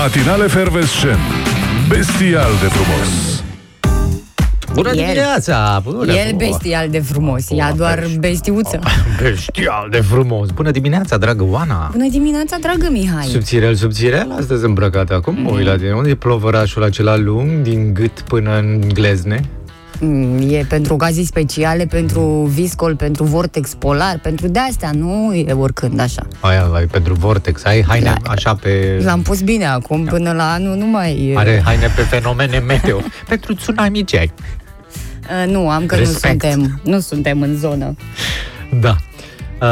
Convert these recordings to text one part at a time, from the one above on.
Matinale Fervescen Bestial de frumos Bună El. dimineața! Bună, El bestial de frumos, ea doar bestiuță. Bestial de frumos! Bună dimineața, dragă Oana! Bună dimineața, dragă Mihai. Subțirel, subțirel, astăzi îmbrăcat acum, mă uit la tine. Unde e plovărașul acela lung, din gât până în glezne? Mm, E pentru ocazii speciale, pentru viscol, pentru vortex polar, pentru de-astea, nu e oricând așa. Aia, ai pentru Vortex, ai haine Da. așa pe... L-am pus bine acum, până la anul nu mai... e- Are haine pe fenomene meteo. pentru tsunami ce ai? Uh, Nu, am că Respect. nu suntem, nu suntem în zonă. Da. Uh,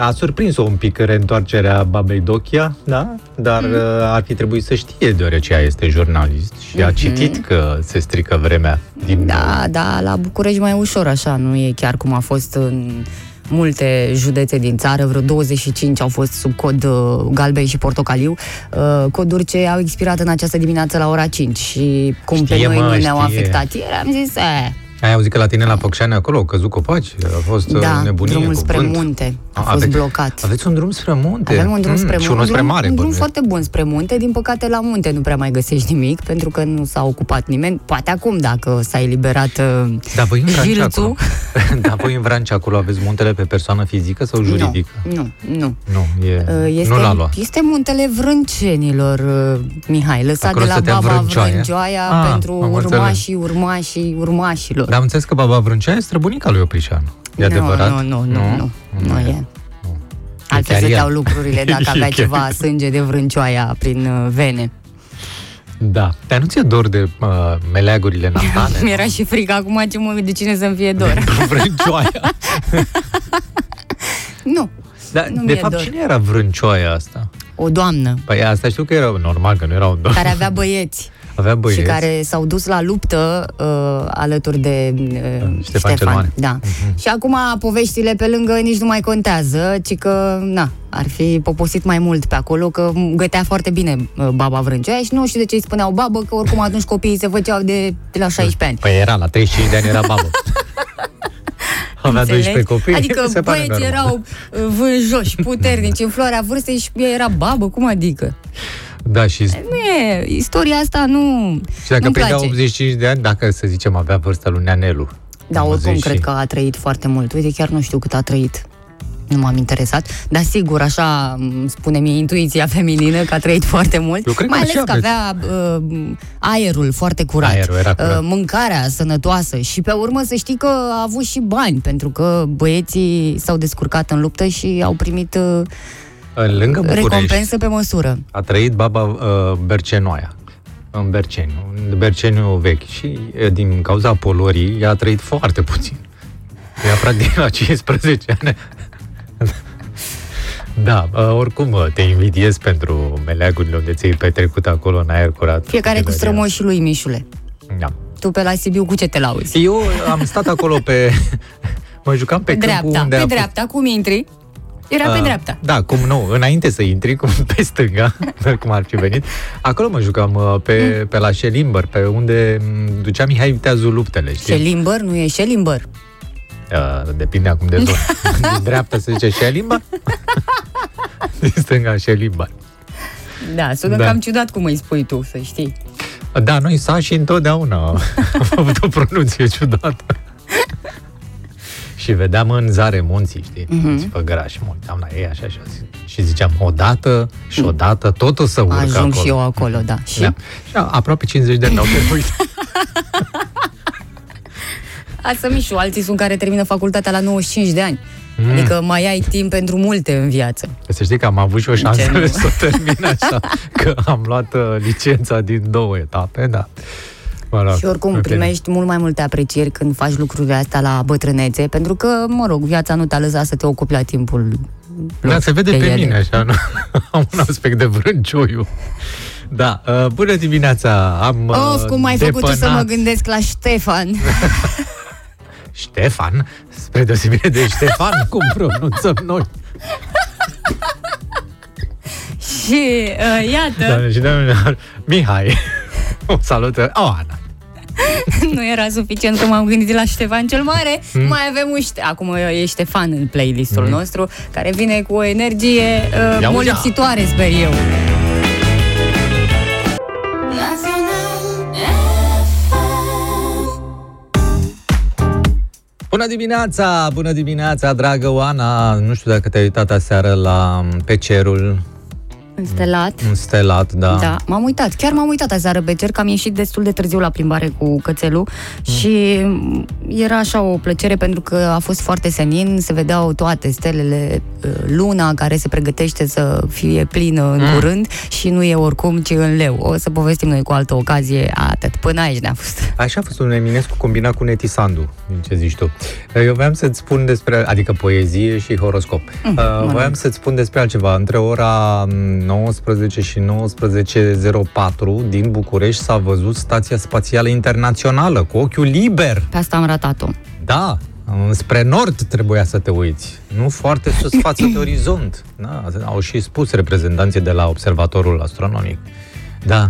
a surprins-o un pic reîntoarcerea babei Dochia, da? Dar Mhm. uh, ar fi trebuit să știe, deoarece ea este jurnalist și a citit că se strică vremea din Mhm. Da, da, la București mai ușor așa, nu e chiar cum a fost în multe județe din țară, vreo 25 au fost sub cod uh, galben și portocaliu, uh, coduri ce au expirat în această dimineață la ora 5 și cum Știe, pe noi mă, nu ne-au știe. afectat ieri, am zis, eh, Ai auzit că la tine la Făcșani acolo au căzut copaci? A fost uh, da, nebunie drumul cu spre vânt. munte a A, fost aveți- blocat. Aveți un drum spre munte? Avem un drum spre Mm, munte, Și unul spre mare. un drum bănuiesc. foarte bun spre munte. Din păcate, la munte nu prea mai găsești nimic, pentru că nu s-a ocupat nimeni. Poate acum, dacă s-a eliberat uh, Dar voi în Vrancea Jilțul. acolo, Dar voi în Vrancea acolo aveți muntele pe persoană fizică sau juridică? Nu, nu, nu. Nu, e, Uh, Este, nu l-a luat. este muntele Vrâncenilor, uh, Mihai, lăsat Acolo de la stătea baba Vrâncioaia? Vrâncioaia Ah, pentru am înțeles. urmașii, urmașii, urmașilor. Dar am înțeles că baba Vrâncea e străbunica lui Oprișanu. E adevărat? Nu, nu, nu, nu, nu, nu e. Altfel chiar stăteau el. lucrurile dacă E avea chiar ceva el. sânge de vrâncioaia prin uh, vene. Da. Dar nu ți-e dor de uh, meleagurile natale? Mi-era și frică acum ce mă, de cine să-mi fie dor. Vrâncioaia. nu, Dar, Nu de mi-e fapt, dor. cine era vrâncioaia asta? o doamnă Păi asta știu că era normal, că nu era un domn. care avea băieți. Avea băieți. și care s-au dus la luptă uh, alături de uh, Ștefan cel Mare. Da. Și acum poveștile pe lângă nici nu mai contează, ci că, na, ar fi poposit mai mult pe acolo, că gătea foarte bine uh, baba Vrâncea și nu știu de ce îi spuneau babă, că oricum atunci copiii se făceau de, de la 16 ani. Păi era, la 35 de ani era babă. Avea Înțelegi? 12 copii. Adică se pare băieții normal. erau uh, vânjoși, puternici, în floarea vârstei și ea era babă, cum adică? Da, și, Nu e, istoria asta nu și dacă nu-mi prindea place. 85 de ani, dacă să zicem avea vârsta lui Neanelu. Da, oricum 80 cred și- că a trăit foarte mult. Uite, chiar nu știu cât a trăit. Nu m-am interesat, dar sigur, așa îmi spune mie intuiția feminină că a trăit foarte mult. Eu cred că mai și ales că aveți. avea uh, aerul foarte curat, Aerul era curat. Uh, mâncarea sănătoasă și pe urmă să știi că a avut și bani, pentru că băieții s-au descurcat în luptă și au primit uh, În lângă București recompensă pe măsură. a trăit baba uh, Bercenoaia în Berceniu, în Berceniu vechi și e, din cauza poluării ea a trăit foarte puțin. Ea practic la 15 ani Da, uh, oricum uh, te invidiez pentru meleagurile unde ți-ai petrecut acolo în aer curat. Fiecare cu Liberia. strămoșii lui, Mișule. Da. Tu pe la Sibiu cu ce te lauzi? Eu am stat acolo pe... mă jucam pe, Pe câmpul dreapta, unde pe a dreapta, cum intri? Era pe Uh, dreapta. Da, cum nu, înainte să intri, cum pe stânga, cum ar fi venit. Acolo mă jucam uh, pe, Mm. pe la Șelimber, pe unde m, ducea Mihai Viteazu luptele, știi? Șelimbăr, nu e Șelimbăr. Uh, depinde acum de zonă. Din dreapta se zice Șelimber, din stânga Șelimber. Da, sună Da. cam ciudat cum îi spui tu, să știi. Da, noi sași întotdeauna am avut o pronunție ciudată. Și vedeam în zare munții, știi? Mhm. Mm-hmm. Făgărași, mă uitam la ei așa și, și ziceam odată și odată tot o să urcă Ajung acolo. și eu acolo, da. Și Da. Și a- aproape 50 de ani n-au trebuit. Asta Mișu, alții sunt care termină facultatea la 95 de ani. Mm. Adică mai ai timp pentru multe în viață. Să știi că am avut și o șansă Ce nu? să o termin așa, că am luat uh, licența din două etape, da. Mă rog, Și oricum în fine. primești mult mai multe aprecieri când faci lucrurile astea la bătrânețe, pentru că, mă rog, viața nu te-a lăsat să te ocupi la timpul Da, lor, se vede de pe ele. mine așa, nu? Am un aspect de vrâncioiu. Da, uh, bună dimineața! Am uh, Of, cum ai făcut tu să depănat mă gândesc la Ștefan. Ștefan, spre deosebire de Ștefan, cum pronunțăm noi. și uh, iată, Da, și domnilor, Mihai, o salută, oh, Ana. nu era suficient că m-am gândit la Ștefan cel Mare, mm. mai avem un Ștefan, acum e Ștefan în playlistul mm. nostru, care vine cu o energie uh, molipsitoare, sper eu. Bună dimineața! Bună dimineața, dragă Oana! Nu știu dacă te-ai uitat aseară la mm, Pe Cerul Înstelat. Înstelat, da. Da, m-am uitat. Chiar m-am uitat aseară pe cer, că am ieșit destul de târziu la plimbare cu cățelul mm. și era așa o plăcere pentru că a fost foarte senin, se vedeau toate stelele, uh, luna care se pregătește să fie plină în mm. curând și nu e oricum, ci în leu. O să povestim noi cu altă ocazie, atât. Până aici ne-a fost. Așa a fost un Eminescu combinat cu Neti Sandu, din ce zici tu. Eu voiam să-ți spun despre, adică poezie și horoscop. Mm, uh, voiam să-ți spun despre altceva. Între ora 19 și 19.04 din București s-a văzut Stația Spațială Internațională cu ochiul liber. Pe asta am ratat-o. Da, spre nord trebuia să te uiți, nu foarte sus față de orizont. Da, au și spus reprezentanții de la Observatorul Astronomic. Da,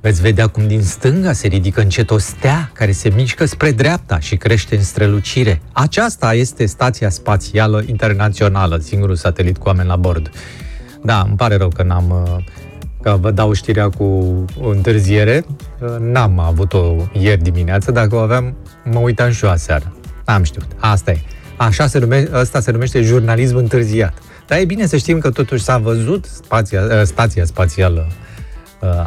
veți vedea cum din stânga se ridică încet o stea care se mișcă spre dreapta și crește în strălucire. Aceasta este Stația Spațială Internațională, singurul satelit cu oameni la bord. Da, îmi pare rău că n-am uh, că vă dau știrea cu întârziere. Uh, n-am avut-o ieri dimineață, dacă o aveam, mă uitam și eu aseară. N-am știut. Asta e. Așa se numește, asta se numește jurnalism întârziat. Dar e bine să știm că totuși s-a văzut spația, uh, stația spațială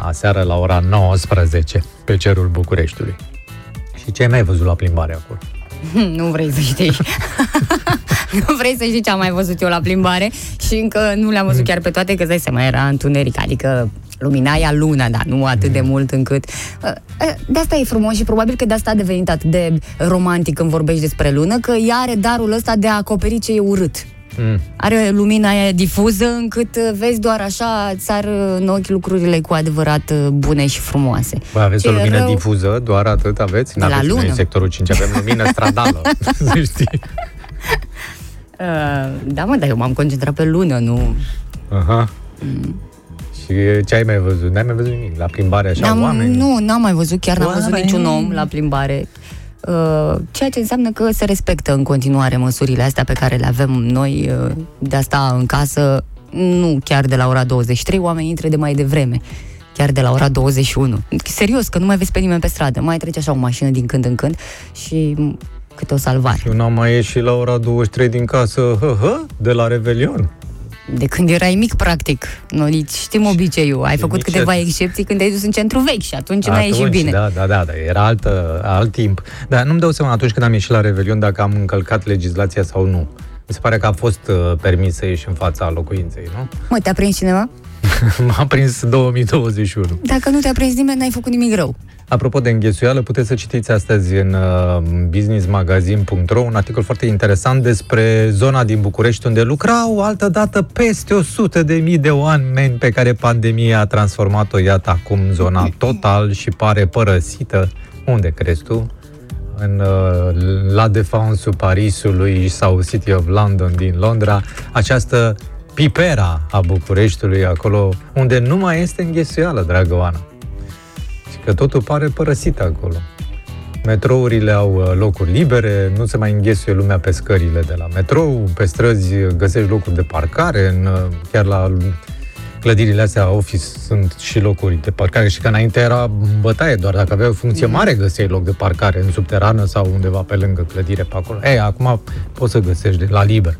aseară la ora 19 pe cerul Bucureștiului. Și ce ai mai văzut la plimbare acolo? Nu vrei să știi. nu vrei să știi ce am mai văzut eu la plimbare și încă nu le-am văzut chiar pe toate, că dai seama, era întuneric, adică lumina ea luna, dar nu atât de mult încât... Uh, uh, de asta e frumos și probabil că de asta a devenit atât de romantic când vorbești despre lună, că ea are darul ăsta de a acoperi ce e urât. Mm. Are lumina aia difuză încât uh, vezi doar așa, țar în ochi lucrurile cu adevărat uh, bune și frumoase. Bă, aveți Ce o lumină rău... difuză, doar atât aveți? La lună. Noi sectorul 5 avem lumină stradală, să știi. Uh, da, mă, dar eu m-am concentrat pe lună, nu... Aha. Mm. Și ce ai mai văzut? N-ai mai văzut nimic? La plimbare așa, n-am, oameni? Nu, n-am mai văzut, chiar n-am văzut niciun om la plimbare. Uh, ceea ce înseamnă că se respectă în continuare măsurile astea pe care le avem noi uh, de a sta în casă, nu chiar de la ora 23, oamenii intră de mai devreme chiar de la ora 21. Serios, că nu mai vezi pe nimeni pe stradă. Mai trece așa o mașină din când în când și câte o salvare. Eu n-am mai ieșit la ora 23 din casă, hă, hă, de la Revelion de când erai mic, practic. Noi știm obiceiul. Ai făcut Nici câteva excepții când te-ai dus în centru vechi și atunci, atunci nu ai ieșit bine. Da, da, da, da, era altă, alt timp. Dar nu-mi dau seama atunci când am ieșit la Revelion dacă am încălcat legislația sau nu. Mi se pare că a fost uh, permis să ieși în fața locuinței, nu? Mă, te-a prins cineva? M-a prins 2021. Dacă nu te-a prins nimeni, n-ai făcut nimic rău. Apropo de înghesuială, puteți să citiți astăzi în uh, businessmagazin.ro un articol foarte interesant despre zona din București unde lucrau altă dată peste 100 de mii de oameni pe care pandemia a transformat-o, iată, acum zona total și pare părăsită. Unde crezi tu? în uh, La Défense Parisului sau City of London din Londra, această pipera a Bucureștiului, acolo unde nu mai este înghesuială, dragă Oana că totul pare părăsit acolo. Metrourile au uh, locuri libere, nu se mai înghesuie lumea pe scările de la metrou, pe străzi găsești locuri de parcare, în, uh, chiar la clădirile astea office sunt și locuri de parcare și că înainte era bătaie, doar dacă aveai o funcție mare găseai loc de parcare în subterană sau undeva pe lângă clădire pe acolo. Ei, acum poți să găsești de la liber.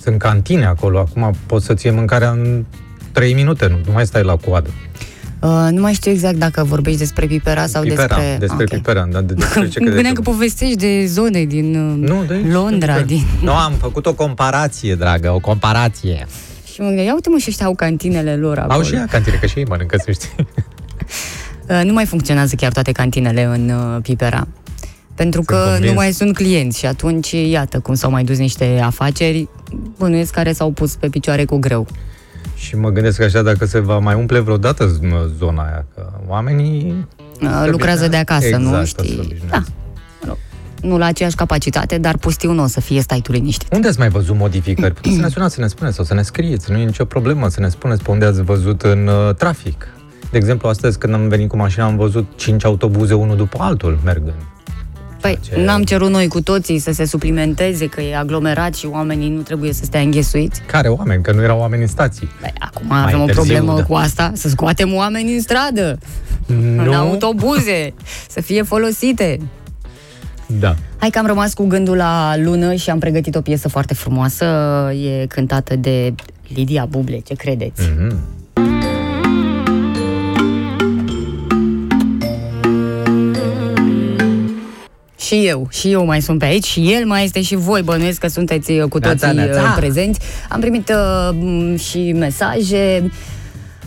Sunt cantine acolo, acum poți să-ți iei mâncarea în 3 minute, nu, nu mai stai la coadă. Uh, nu mai știu exact dacă vorbești despre Pipera sau Pipera, despre... despre okay. Pipera, dar de, despre ce Gândeam că povestești de zone din uh, nu, de Londra. Din... Nu, am făcut o comparație, dragă, o comparație. Și mă gândeam, ia uite mă și ăștia au cantinele lor acolo. Au și ea cantine, că și ei mănâncă, să știi. Uh, nu mai funcționează chiar toate cantinele în uh, Pipera. Pentru că convins. nu mai sunt clienți și atunci, iată, cum s-au mai dus niște afaceri, bănuiesc care s-au pus pe picioare cu greu. Și mă gândesc așa dacă se va mai umple vreodată zona aia, că oamenii... Lucrează de acasă, exact, nu știi? Da. Nu la aceeași capacitate, dar pustiu nu o să fie, stai tu liniștit. Unde ați mai văzut modificări? Puteți să ne sunați, să ne spuneți sau să ne scrieți, nu e nicio problemă să ne spuneți pe unde ați văzut în uh, trafic. De exemplu, astăzi când am venit cu mașina am văzut cinci autobuze unul după altul mergând. Păi, ce... n-am cerut noi cu toții să se suplimenteze, că e aglomerat și oamenii nu trebuie să stea înghesuiți? Care oameni? Că nu erau oameni în stații. Păi, acum Mai avem târziu, o problemă da. cu asta, să scoatem oameni în stradă, nu? în autobuze, să fie folosite. Da. Hai că am rămas cu gândul la lună și am pregătit o piesă foarte frumoasă. E cântată de Lidia Buble, ce credeți? Mm-hmm. Și eu, și eu mai sunt pe aici și el mai este și voi, bănuiesc că sunteți uh, cu toții Neața, neața. uh, prezenți. Am primit uh, m, și mesaje.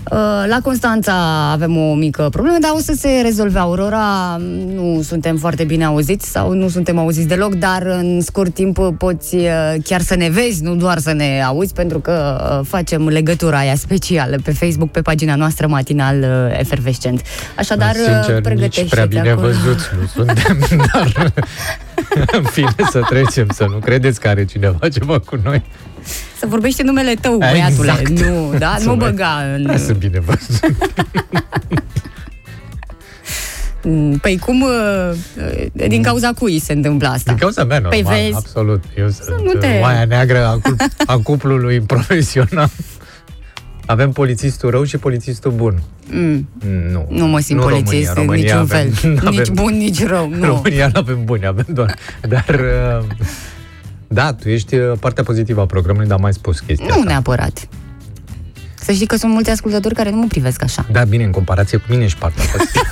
Uh, La Constanța avem o mică problemă, dar o să se rezolve Aurora. Nu suntem foarte bine auziți sau nu suntem auziți deloc, dar în scurt timp poți uh, chiar să ne vezi, nu doar să ne auzi, pentru că uh, facem legătura aia specială pe Facebook, pe pagina noastră matinal uh, efervescent. Așadar, uh, Sincer, pregătește-te nici prea bine acolo. văzuți nu suntem, dar în fine să trecem, să nu credeți că are cineva ceva cu noi. Să vorbește numele tău, băiatule. Exact. Nu, da? Nu Sunt- băga în... Da, sunt bine văzut. Păi cum, uh, uh, din cauza cui se întâmplă asta? Din cauza mea, normal, Păi vezi. absolut. Eu sunt nu te- oaia neagră a, cul- a cuplului profesional. Avem polițistul rău și polițistul bun. Mm, Nu. nu mă simt nu polițist în România, niciun avem, fel. avem, Nici bun, nici rău. Nu. România nu avem buni, avem doar. Dar, uh, da, tu ești uh, partea pozitivă a programului, dar am mai spus chestia Nu asta. neapărat. Să știi că sunt mulți ascultători care nu mă privesc așa. Da, bine, în comparație cu mine ești partea pozitivă.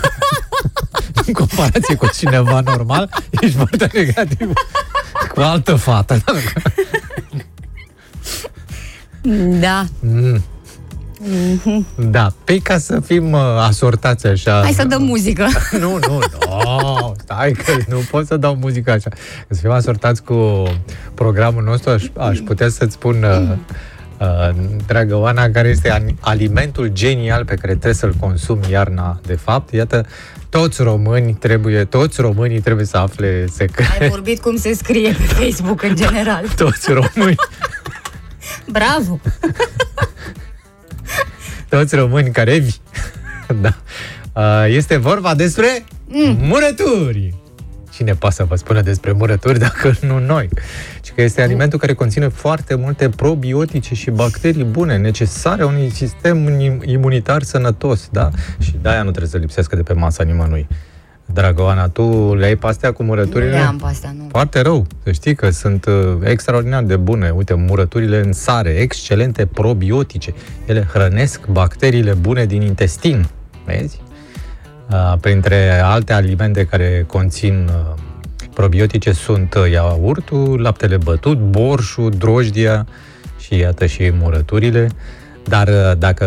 în comparație cu cineva normal, ești partea negativă. Cu altă fată. Da. Mm. Da, pe ca să fim uh, asortați așa. Hai să dăm muzică. Nu, nu, nu, stai că nu pot să dau muzică așa. Că să fim asortați cu programul nostru, aș, aș putea să-ți spun, uh, uh, dragă Oana, care este an- alimentul genial pe care trebuie să-l consumi iarna, de fapt. Iată, toți români trebuie, toți românii trebuie să afle secret. Ai vorbit cum se scrie pe Facebook în general. Toți români, Bravo! toți români care vi. da. Uh, Este vorba despre mm. murături. Cine poate să vă spună despre murături dacă nu noi? Și că este alimentul care conține foarte multe probiotice și bacterii bune, necesare unui sistem im- imunitar sănătos, da? Și de-aia nu trebuie să lipsească de pe masa nimănui. Dragă Oana, tu le ai pe astea cu Nu murăturile? le am pe astea, nu. Foarte rău, să știi că sunt uh, extraordinar de bune. Uite, murăturile în sare, excelente probiotice. Ele hrănesc bacteriile bune din intestin. Vezi? Uh, printre alte alimente care conțin uh, probiotice sunt uh, iaurtul, laptele bătut, borșul, drojdia și iată și murăturile. Dar uh, dacă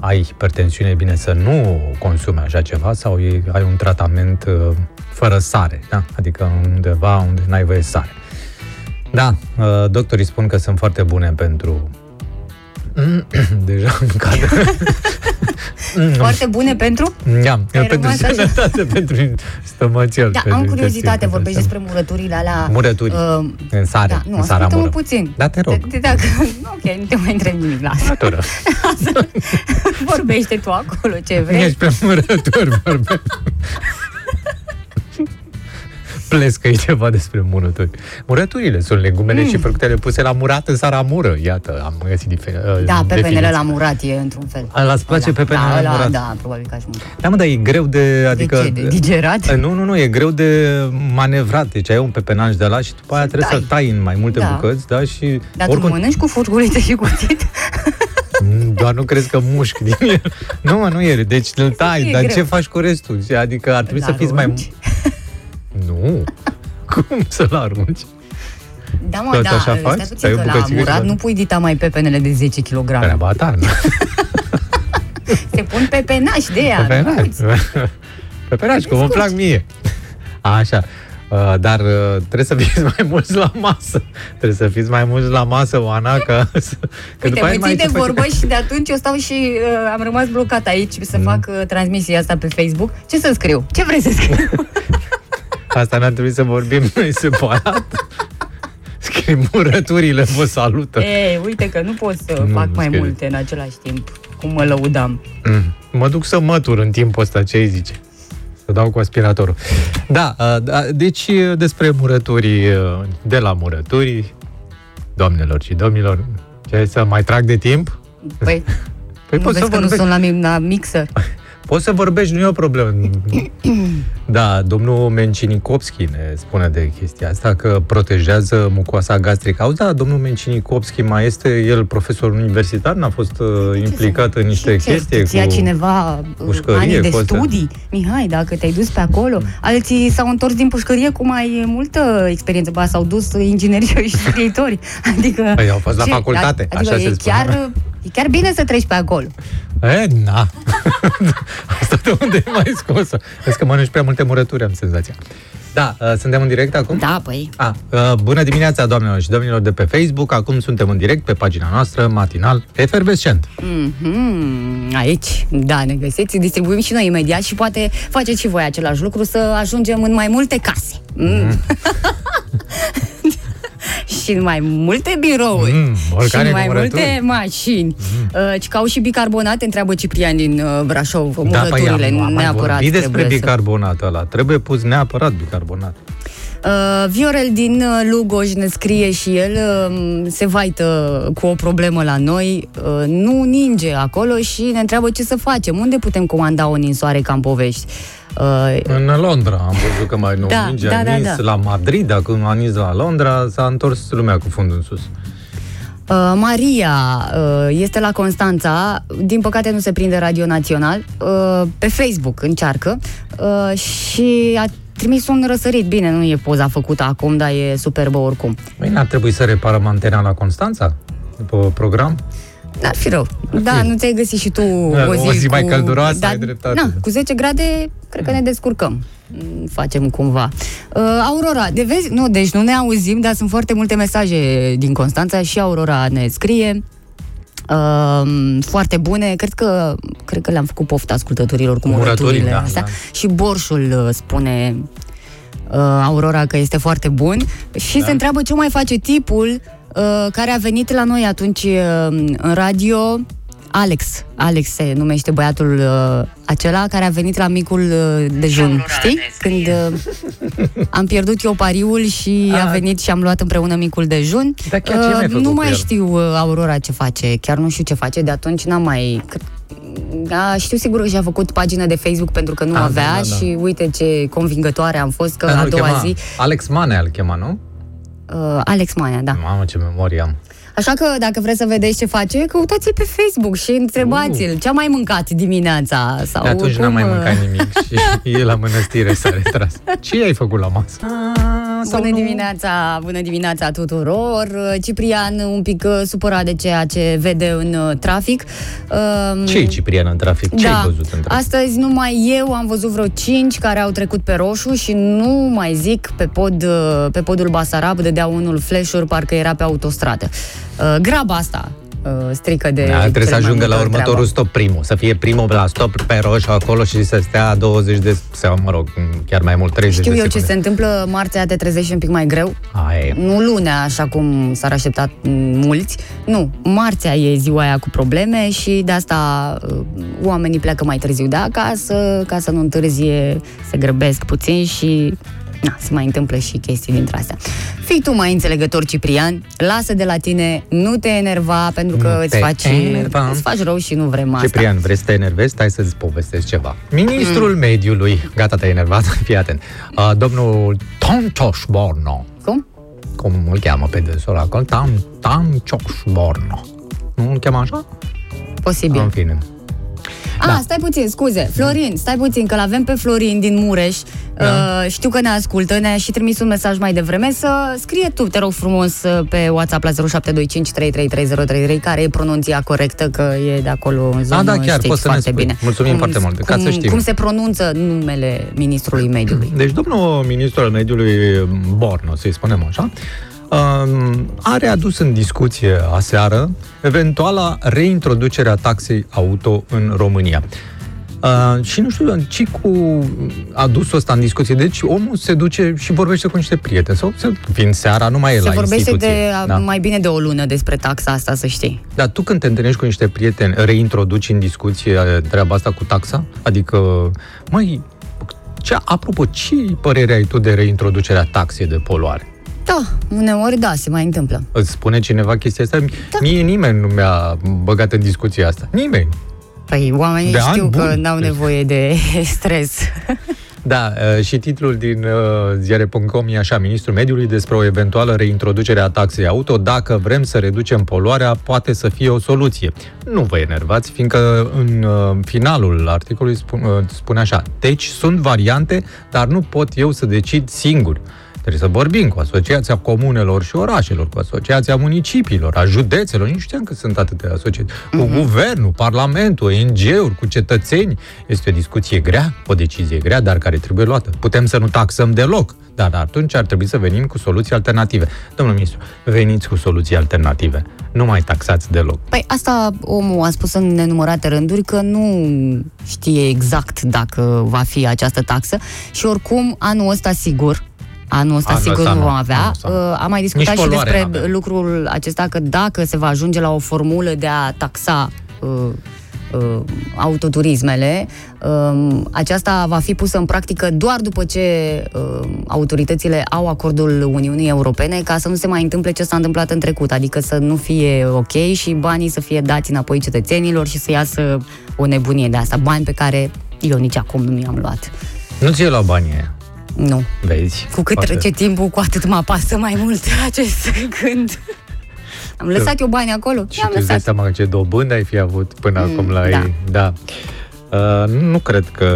ai hipertensiune, e bine să nu consumi așa ceva sau e- ai un tratament uh, fără sare, da? adică undeva unde n-ai voie sare. Da, uh, doctorii spun că sunt foarte bune pentru... Deja îmi cadă. Foarte bune pentru? Ia, Ai pentru rămas așa? sănătate, pentru stomacel. Da, pentru am curiozitate, intestin, vorbești pentru despre murăturile alea... Murături. Uh, În sare, da, nu, în sara ascultă-mă mură. puțin. Da, te rog. De, de, dacă, ok, nu te mai întreb nimic, lasă. Murătură. Vorbește tu acolo ce vrei. Ești pe murături, vorbești. Plescă e ceva despre murături. Murăturile sunt legumele mm. și fructele puse la murat în sara mură. Iată, am găsit difer- Da, pepenele definiții. la murat e într-un fel. A, l-ați place Ăla. pepenele da, la ăla, murat? Da, probabil că aș mânca. Da, mă, dar e greu de... Adică, de ce? De digerat? Nu, nu, nu, e greu de manevrat. Deci ai un pepenaj de la și după aia trebuie tai. să tai în mai multe Da. bucăți, da, și Dar tu mănânci cu furculiță și cuțit? Doar nu crezi că mușc din el. Nu, mă, nu e. Deci îl tai, e dar greu. ce faci cu restul? Adică ar trebui să fiți mai... arunci? Nu. Cum să-l arunci? Da, mă, Tot da, așa stai faci? puțin Stai o că la bucățică și murat la- nu pui dita mai pepenele de 10 kg. Treaba ta, nu? Se pun pepenași de ea. Pepenaș. nu? Pepenaș, cum îmi plac mie. Așa. Uh, Dar uh, trebuie să fiți mai mulți la masă. Trebuie să fiți mai mulți la masă, Oana, că, că Uite, aia mă mai ții de ce faci- vorbă și de atunci eu stau și uh, am rămas blocat aici să Mm. fac uh, transmisia asta pe Facebook. Ce să scriu? Ce vreți să scriu? Asta n-ar trebui să vorbim noi separat. Scrii murăturile, vă salută. Ei, uite că nu pot să Nu, fac nu mai scrie. multe în același timp, cum mă lăudam. Mm. Mă duc să mătur în timpul ăsta, ce îi zice? Să dau cu aspiratorul. Da, uh, da, deci uh, despre murături, uh, de la murături, doamnelor și domnilor, ce să mai trag de timp? Păi, Păi nu pot vezi să că nu vorbesc. sunt la, mi- la mixer? Poți să vorbești, nu e o problemă. Da, domnul Mencinikovski ne spune de chestia asta, că protejează mucoasa gastrică. Auzi, da, domnul Mencinikovski mai este el profesor universitar? N-a fost uh, implicat în niște ce, chestii cu... Ia cineva pușcărie, ani de cu astea? studii? Mihai, dacă te-ai dus pe acolo, alții s-au întors din pușcărie cu mai multă experiență, ba s-au dus ingineri și scriitori. Adică... Păi, au fost la ce? facultate, adică așa se e spune. chiar, e chiar bine să treci pe acolo. E, na. Asta de unde ai mai scos Vezi că mănânci prea multe murături, am senzația. Da, uh, suntem în direct acum? Da, păi. A, uh, bună dimineața, doamnelor și domnilor de pe Facebook. Acum suntem în direct pe pagina noastră, matinal, efervescent. Mhm, aici, da, ne găsiți, distribuim și noi imediat și poate faceți și voi același lucru să ajungem în mai multe case. Mm. și în mai multe birouri Mm, și oricare în mai numărături. multe mașini. Mm. Uh, că au și bicarbonate, întreabă Ciprian din uh, Brașov, Da, murăturile am- am mai neapărat vorbit despre trebuie să- bicarbonat ăla. Trebuie pus neapărat bicarbonat. Uh, Viorel din uh, Lugoj ne scrie și el, uh, se vaită cu o problemă la noi, uh, nu ninge acolo și ne întreabă ce să facem, unde putem comanda o ninsoare ca în povești. Uh, În Londra am văzut că mai nu Da, ninge, da, a da, nins da. la Madrid, acum a nins la Londra, s-a întors lumea cu fundul în sus. Uh, Maria uh, este la Constanța, din păcate nu se prinde Radio Național, uh, pe Facebook încearcă uh, și a trimis un răsărit. Bine, nu e poza făcută acum, dar e superbă oricum. Păi n-ar trebui să reparăm antena la Constanța? După program? N-ar fi rău. Da, fi. nu ți-ai găsit și tu Da, o zi, o zi mai cu... călduroasă, da, ai dreptate, Na, da. cu 10 grade, cred că ne descurcăm. Mm, Facem cumva. Uh, Aurora, de vezi? Nu, deci nu ne auzim, dar sunt foarte multe mesaje din Constanța și Aurora ne scrie. Uh, foarte bune, cred că cred că le-am făcut poftă ascultătorilor cu Murăturii, murăturile da, astea da. și borșul uh, spune uh, Aurora că este foarte bun și Da. se întreabă ce mai face tipul uh, care a venit la noi atunci uh, în radio Alex, Alex se numește băiatul uh, acela care a venit la micul uh, dejun, știi? Când uh, am pierdut eu pariul și a Ah. venit și am luat împreună micul dejun. Dar chiar ce ai mai făcut nu cu mai el? știu uh, Aurora ce face, chiar nu știu ce face, de atunci n-am mai... cred- Da, știu sigur că și-a făcut pagină de Facebook pentru că nu Ah, da, avea da, da. și uite ce convingătoare am fost că Dar a nu-l doua chema zi... Alex Manea îl chema, nu? Uh, Alex Mania, da. Mamă, ce memorie am. Așa că dacă vreți să vedeți ce face, căutați-l pe Facebook și întrebați-l ce a mai mâncat dimineața. Sau De atunci n-am cum, mai uh, mâncat nimic și e la mănăstire s-a retras. Ce ai făcut la masă? Bună dimineața, bună dimineața tuturor. Ciprian un pic uh, supărat de ceea ce vede în uh, trafic. Um, ce e Ciprian în trafic? Ce ai văzut în trafic? Astăzi numai eu am văzut vreo 5 care au trecut pe roșu și nu mai zic pe, pod, uh, pe podul Basarab dădea unul flash-uri, parcă era pe autostradă. Uh, graba asta uh, strică de Da, trebuie cel să mai ajungă la multă următorul treabă. stop primul, să fie primul la stop pe roșu acolo și să stea 20 de, sau mă rog, chiar mai mult, 30 Știu de eu ce secunde. se întâmplă, marțea te trezești un pic mai greu, Aia e. nu lunea, așa cum s-ar aștepta m, mulți. Nu, marțea e ziua aia cu probleme și de asta uh, oamenii pleacă mai târziu de acasă, ca să nu întârzie, se grăbesc puțin și na, se mai întâmplă și chestii dintre astea. Fii tu mai înțelegător, Ciprian, lasă de la tine, nu te enerva, pentru că Nu îți te faci, enerva. îți faci rău și nu vrem asta. Ciprian, vrei să te enervezi? Stai să-ți povestesc ceva. Ministrul Mm. mediului, gata, te-ai enervat, fii atent, uh, domnul Tontoș Borno, Cum? cum îl cheamă pe dânsul acolo, Tam, Tamcioș Borno. Nu îl cheamă așa? Posibil. În fine. Ah, Da. stai puțin, scuze. Florin, stai puțin, că l-avem pe Florin din Mureș. Da. Uh, știu că ne ascultă, ne-a și trimis un mesaj mai devreme să scrie tu, te rog frumos, uh, pe WhatsApp la 0725333033 care e pronunția corectă, că e de acolo în zonă, da, chiar, știți poți să ne foarte spui. bine. Mulțumim foarte mult, ca cum, să știm. Cum se pronunță numele ministrului mediului? Deci domnul ministru al mediului Borno, să-i spunem așa, um, a readus în discuție aseară eventuala reintroducere a taxei auto în România. Uh, și nu știu, Cicu a dus ăsta în discuție. Deci omul se duce și vorbește cu niște prieteni. Sau se, fiind seara, nu mai e Se la vorbește instituție. de da. mai bine de o lună despre taxa asta, să știi. Dar tu când te întâlnești cu niște prieteni, reintroduci în discuție treaba asta cu taxa? Adică, măi, ce, apropo, ce părere ai tu de reintroducerea taxei de poluare? Da, uneori da, se mai întâmplă. Îți spune cineva chestia asta? Da. Mie nimeni nu mi-a băgat în discuția asta. Nimeni. Păi oamenii De știu ani că buni. n-au Deci- nevoie de stres. Da, uh, și titlul din uh, ziare.com e așa, Ministrul Mediului despre o eventuală reintroducere a taxei auto, dacă vrem să reducem poluarea, poate să fie o soluție. Nu vă enervați, fiindcă în uh, finalul articolului spun, uh, spune așa, deci sunt variante, dar nu pot eu să decid singur. Trebuie să vorbim cu Asociația Comunelor și Orașelor, cu Asociația Municipiilor, a județelor, nici nu știam că sunt atâtea asociații, cu guvernul, parlamentul, ONG-uri, cu cetățeni. Este o discuție grea, o decizie grea, dar care trebuie luată. Putem să nu taxăm deloc, dar atunci ar trebui să venim cu soluții alternative. Domnul ministru, veniți cu soluții alternative. Nu mai taxați deloc. Păi asta omul a spus în nenumărate rânduri că nu știe exact dacă va fi această taxă și oricum anul ăsta sigur Anul ăsta Anul sigur ăsta nu nu. vom avea. Anul ăsta nu. Uh, Am mai discutat Nici și poluare despre n-avem. lucrul acesta că dacă se va ajunge la o formulă de a taxa uh, uh, autoturismele, um, aceasta va fi pusă în practică doar după ce uh, autoritățile au acordul Uniunii Europene ca să nu se mai întâmple ce s-a întâmplat în trecut, adică să nu fie ok și banii să fie dați înapoi cetățenilor și să iasă o nebunie de asta, bani pe care eu nici acum nu mi-am luat. Nu ți-e la banii aia. Nu. Vezi? Cu cât Poate- trece timpul, cu atât mă apasă mai mult acest gând. Am lăsat eu bani acolo? Și I-am tu îți dai lăsat. seama ce dobândă ai fi avut până Mm, acum la da. ei. Da. Uh, nu cred că,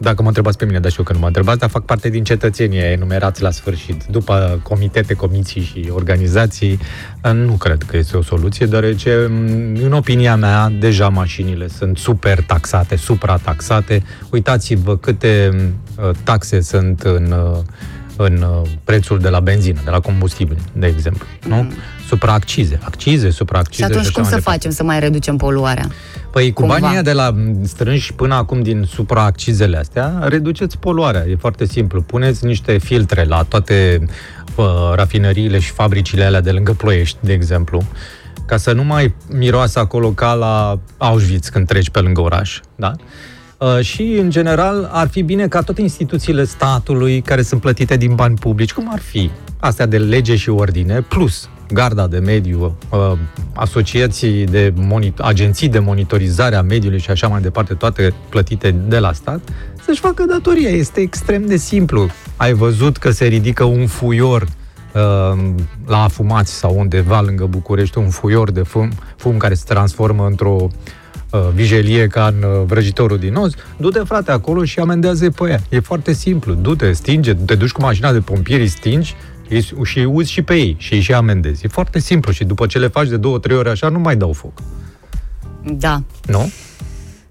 dacă mă întrebați pe mine, dar știu că nu mă întrebați, dar fac parte din cetățenii aia enumerați la sfârșit. După comitete, comisii și organizații, uh, nu cred că este o soluție, deoarece, m, în opinia mea, deja mașinile sunt super taxate, suprataxate. Uitați-vă câte uh, taxe sunt în, uh, în uh, prețul de la benzină, de la combustibil, de exemplu. Nu? Supraaccize, accize, Și supraaccize atunci așa cum mai să departe. facem să mai reducem poluarea? Păi cu Cumva. banii ăia de la strânși până acum din supraaccizele astea, reduceți poluarea. E foarte simplu. Puneți niște filtre la toate uh, rafinăriile și fabricile alea de lângă Ploiești, de exemplu, ca să nu mai miroasă acolo ca la Auschwitz când treci pe lângă oraș. Da? Uh, și, în general, ar fi bine ca toate instituțiile statului care sunt plătite din bani publici, cum ar fi astea de lege și ordine, plus garda de mediu, uh, asociații de moni- agenții de monitorizare a mediului și așa mai departe, toate plătite de la stat, să-și facă datoria. Este extrem de simplu. Ai văzut că se ridică un fuior uh, la afumați sau undeva lângă București, un fuior de fum, fum care se transformă într-o uh, vijelie ca în uh, vrăjitorul din os, du-te frate acolo și amendează pe ea. E foarte simplu. Du-te, stinge, te duci cu mașina de pompieri, stingi îi- și îi uzi și pe ei și îi și amendezi. E foarte simplu și după ce le faci de două, trei ori așa, nu mai dau foc. Da. Nu?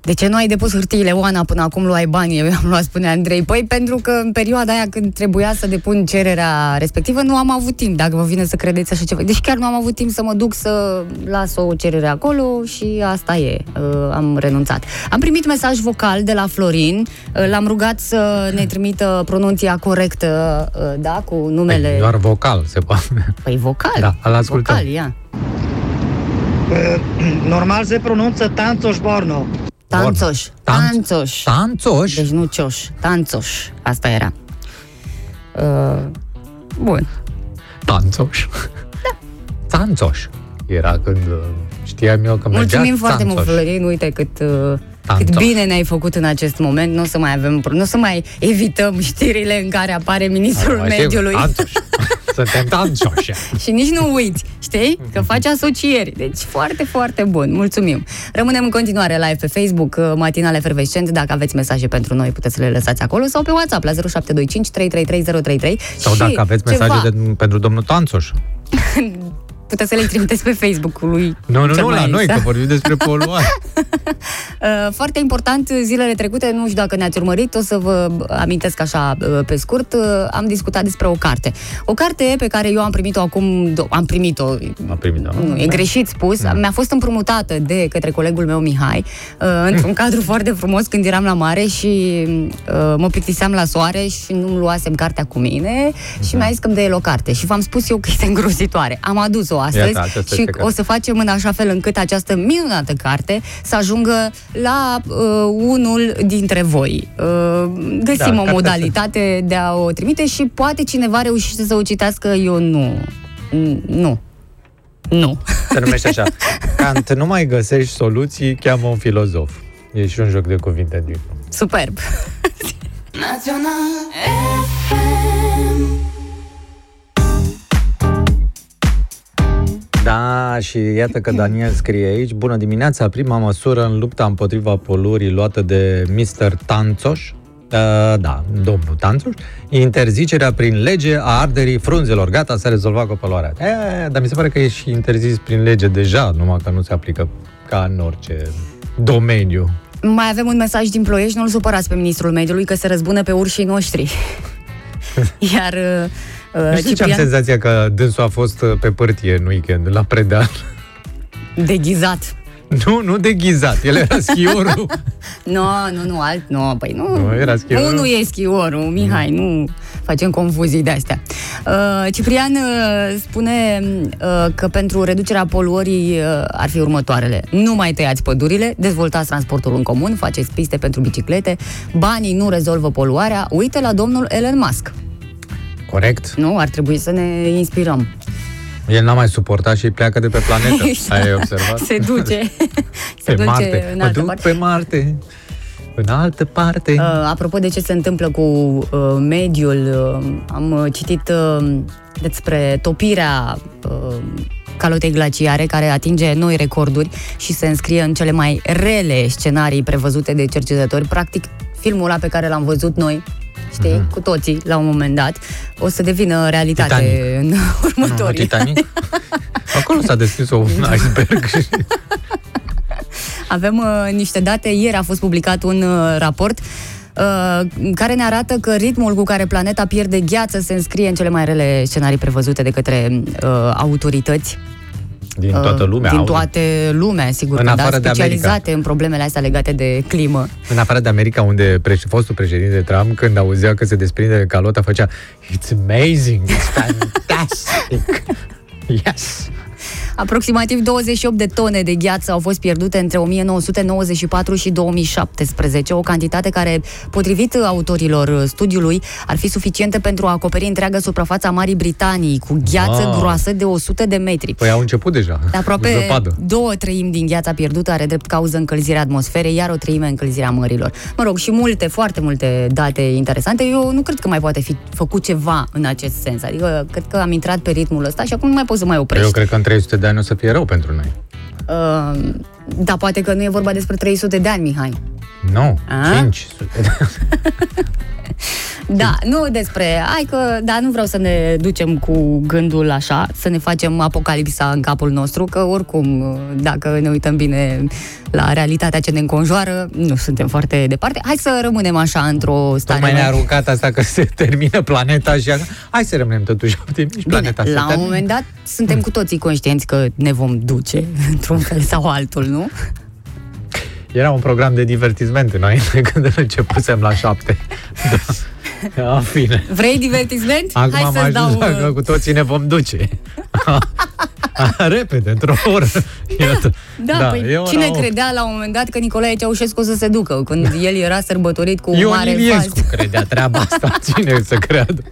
De ce nu ai depus hârtiile, Oana, până acum luai banii? Eu am luat, spune Andrei. Păi pentru că în perioada aia când trebuia să depun cererea respectivă, nu am avut timp, dacă vă vine să credeți așa ceva. Deci chiar nu am avut timp să mă duc să las o cerere acolo și asta e. Uh, am renunțat. Am primit mesaj vocal de la Florin. Uh, l-am rugat să ne trimită pronunția corectă, uh, da, cu numele... Păi, Doar vocal se poate. Păi vocal. Da, îl ascultăm. Vocal, ia. Normal se pronunță Tanțoș Borno. Tanțoș. Tanț- Tanțoș. Tanțoș? Deci nu cioș, tanțoș. Asta era. Uh, bun. Tanțoș. Da. Tanțoș. Era când uh, știam eu că mergea Mulțumim foarte mult, Tanțoș. Florin. Uite cât, uh, Tanțoș. cât bine ne-ai făcut în acest moment. Nu o să mai avem, nu o să mai evităm știrile în care apare ministrul Mai sigur, mediului. Tanțoș. Suntem tanțoși. Și nici nu uiți, știi? Că faci asocieri. Deci foarte, foarte bun. Mulțumim. Rămânem în continuare live pe Facebook, uh, Matinale Efervescent. Dacă aveți mesaje pentru noi, puteți să le lăsați acolo sau pe WhatsApp la 0725 333 Sau Și dacă aveți ceva, mesaje de, pentru domnul Tanțoș. Puteți să le trimiteți pe Facebook-ul lui. Nu, nu, cel nu, mai la noi, exact. că vorbim despre poluare. Uh, Foarte important, zilele trecute, nu știu dacă ne-ați urmărit, o să vă amintesc așa uh, pe scurt, uh, am discutat despre o carte. O carte pe care eu am primit-o acum, do- am primit-o, Am primit, da. nu, e greșit spus, mi-a fost împrumutată de către colegul meu Mihai, uh, într-un cadru foarte frumos când eram la mare și uh, mă plictiseam la soare și nu-mi luasem cartea cu mine și mi-a zis că îmi dă el o carte și v-am spus eu că este îngrozitoare. Am adus-o astăzi Iată, aceasta și este o cartea. să facem în așa fel încât această minunată carte să ajungă la uh, unul dintre voi. Uh, găsim Da, o cartea modalitate de a o trimite și poate cineva reușește să o citească, eu nu. N- Nu. Nu. Se numește așa. Când nu mai găsești soluții, cheamă un filozof. E și un joc de cuvinte din Superb. Național FM Da, și iată că Daniel scrie aici Bună dimineața, prima măsură în lupta împotriva poluării luată de Mr. Tanțoș uh, da, domnul Tanțoș, interzicerea prin lege a arderii frunzelor. Gata, s-a rezolvat cu poluarea. E, dar mi se pare că e și interzis prin lege deja, numai că nu se aplică ca în orice domeniu. Mai avem un mesaj din Ploiești, nu-l supărați pe ministrul mediului că se răzbună pe urșii noștri. Iar uh, Nu știu ce am Ciprian, senzația că dânsul a fost uh, pe pârtie în weekend, la Predeal. deghizat. Nu, nu deghizat, el era schiorul. Nu, nu, nu, alt, nu, păi nu. Nu, era schiorul? Nu, nu e schiorul, Mihai, nu facem confuzii de-astea. Uh, Ciprian uh, spune uh, că pentru reducerea poluării uh, ar fi următoarele. Nu mai tăiați pădurile, dezvoltați transportul în comun, faceți piste pentru biciclete, banii nu rezolvă poluarea, uite la domnul Elon Musk. Corect. Nu, ar trebui să ne inspirăm. El n-a mai suportat și pleacă de pe planetă. Ai observat? Se duce. Se pe duce Marte. în Mă altă duc parte. pe Marte. În altă parte. Uh, apropo de ce se întâmplă cu uh, mediul, uh, am uh, citit uh, despre topirea uh, calotei glaciare care atinge noi recorduri și se înscrie în cele mai rele scenarii prevăzute de cercetători. Practic, filmul ăla pe care l-am văzut noi, știi, Mhm. cu toții, la un moment dat, o să devină realitate Titanic. în Nu, următorii. Titanic? Acolo s-a deschis un iceberg. și- Avem uh, niște date. Ieri a fost publicat un uh, raport uh, care ne arată că ritmul cu care planeta pierde gheață se înscrie în cele mai rele scenarii prevăzute de către uh, autorități Din toată uh, lumea. din auzi. toate lumea, sigur, În că da, afară de America. specializate în problemele astea legate de climă. În afară de America, unde pre- fostul președinte Trump, când auzea că se desprinde de calota, făcea It's amazing, it's fantastic. Yes. Aproximativ 28 de tone de gheață au fost pierdute între 1994 și 2017, o cantitate care, potrivit autorilor studiului, ar fi suficientă pentru a acoperi întreaga suprafața Marii Britanii, cu gheață Wow. groasă de 100 de metri. Păi au început deja. De aproape Zăpadă. două treimi din gheața pierdută are drept cauză încălzirea atmosferei, iar o treime încălzirea mărilor. Mă rog, și multe, foarte multe date interesante. Eu nu cred că mai poate fi făcut ceva în acest sens. Adică, cred că am intrat pe ritmul ăsta și acum nu mai poți să mai oprești. Eu cred că în 300 de ani o să fie rău pentru noi. Uh, da, poate că nu e vorba despre 300 de ani, Mihai. Nu, A? 500 de ani. Da, nu despre... Hai că, da, nu vreau să ne ducem cu gândul așa, să ne facem apocalipsa în capul nostru, că oricum, dacă ne uităm bine la realitatea ce ne înconjoară, nu suntem foarte departe. Hai să rămânem așa într-o stare... Tocmai ne-a mai- aruncat asta că se termină planeta și așa. Hai să rămânem totuși optimiști. Bine, Planeta se la un termină. moment dat suntem cu toții conștienți că ne vom duce într-un fel sau altul, nu? Era un program de divertisment înainte când începusem la șapte. Da. În fine. Vrei divertisment? Acum Hai am să-ți ajuns dau... că uh, cu toții ne vom duce. Repede, într-o oră. Iată. Da, da păi e ora cine opt. credea la un moment dat că Nicolae Ceaușescu o să se ducă, când el era sărbătorit cu Ion mare Iliescu faz. credea treaba asta. Cine să creadă?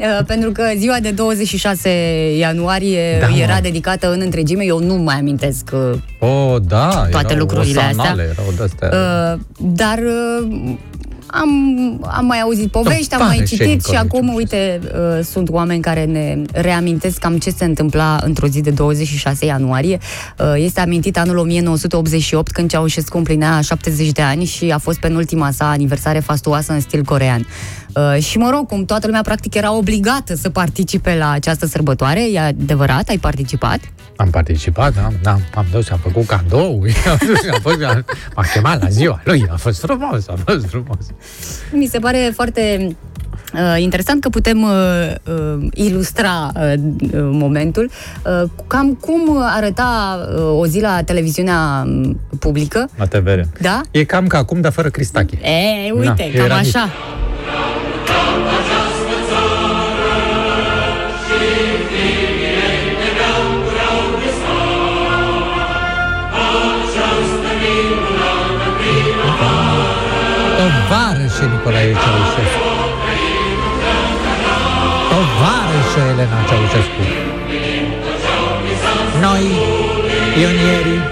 Uh, Pentru că ziua de 26 ianuarie Da, era mă. dedicată în întregime, eu nu mai amintesc uh, Oh, da. Toate erau lucrurile astea. osanale, Erau de-astea. Uh, dar uh, am, am mai auzit povești, am mai pare și citit și Nicolae acum, Ceaușescu. uite, uh, sunt oameni care ne reamintesc cam ce se întâmpla într-o zi de 26 ianuarie. Uh, este amintit anul 1988, când Ceaușescu împlinea 70 de ani și a fost penultima sa aniversare fastuoasă în stil corean. Uh, și mă rog, cum toată lumea practic era obligată să participe la această sărbătoare, e adevărat, ai participat? Am participat, da, da, am dus, am făcut cadou, am, dus, am fost, m-a chemat la ziua lui, a fost frumos, a fost frumos. Mi se pare foarte uh, interesant că putem uh, uh, ilustra uh, uh, momentul. Uh, cam cum arăta uh, o zi la televiziunea um, publică, La TVR. da? E cam ca acum, dar fără cristache. E, uite, Na, cam era mic. Așa. Tovarășe Nicolae Ceaușescu. Tovarășe Elena Ceaușescu. Noi, pionierii,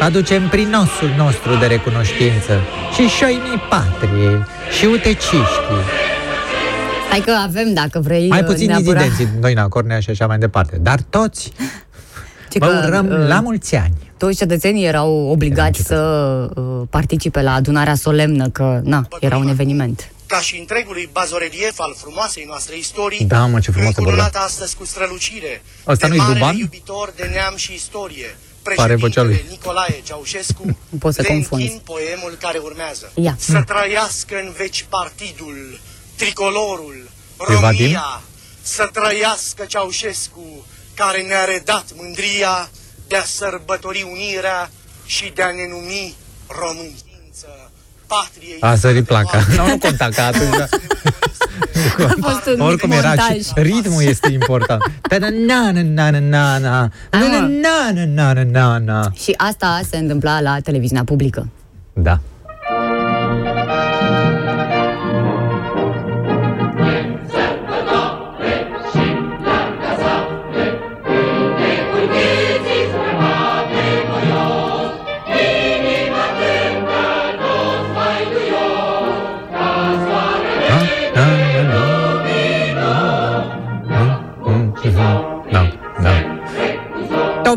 aducem prin nosul nostru de recunoștință și șoimii patrie și uteciștii. Hai că avem, dacă vrei, Mai puțin neapărat. dizidenții, noi la Cornea și așa mai departe, dar toți Ce vă că, urăm uh, la mulți ani. Toți cetățenii erau obligați să uh, participe la adunarea solemnă, că, na, era un eveniment. ca și întregului bazorelief al frumoasei noastre istorii, Da, mă, ce frumoasă încununată astăzi cu strălucire, Asta de nu-i marele Duban? iubitor de neam și istorie, Pare vocea lui. președintele Nicolae Ceaușescu, Nu poți să le confunzi. închin poemul care urmează. Ia. Să trăiască în veci partidul, tricolorul, E Vadim? România, să trăiască Ceaușescu, care ne-a redat mândria de a sărbători unirea și de a ne numi românință, patriei. A sărit sale de placa. oameni. Nu, nu conta că atunci... A fost un mic Oricum era și montaj. ritmul este important. Ta na na na na na na na Ah, na na na na na na na Și asta se întâmpla la televiziunea publică. Da. Da,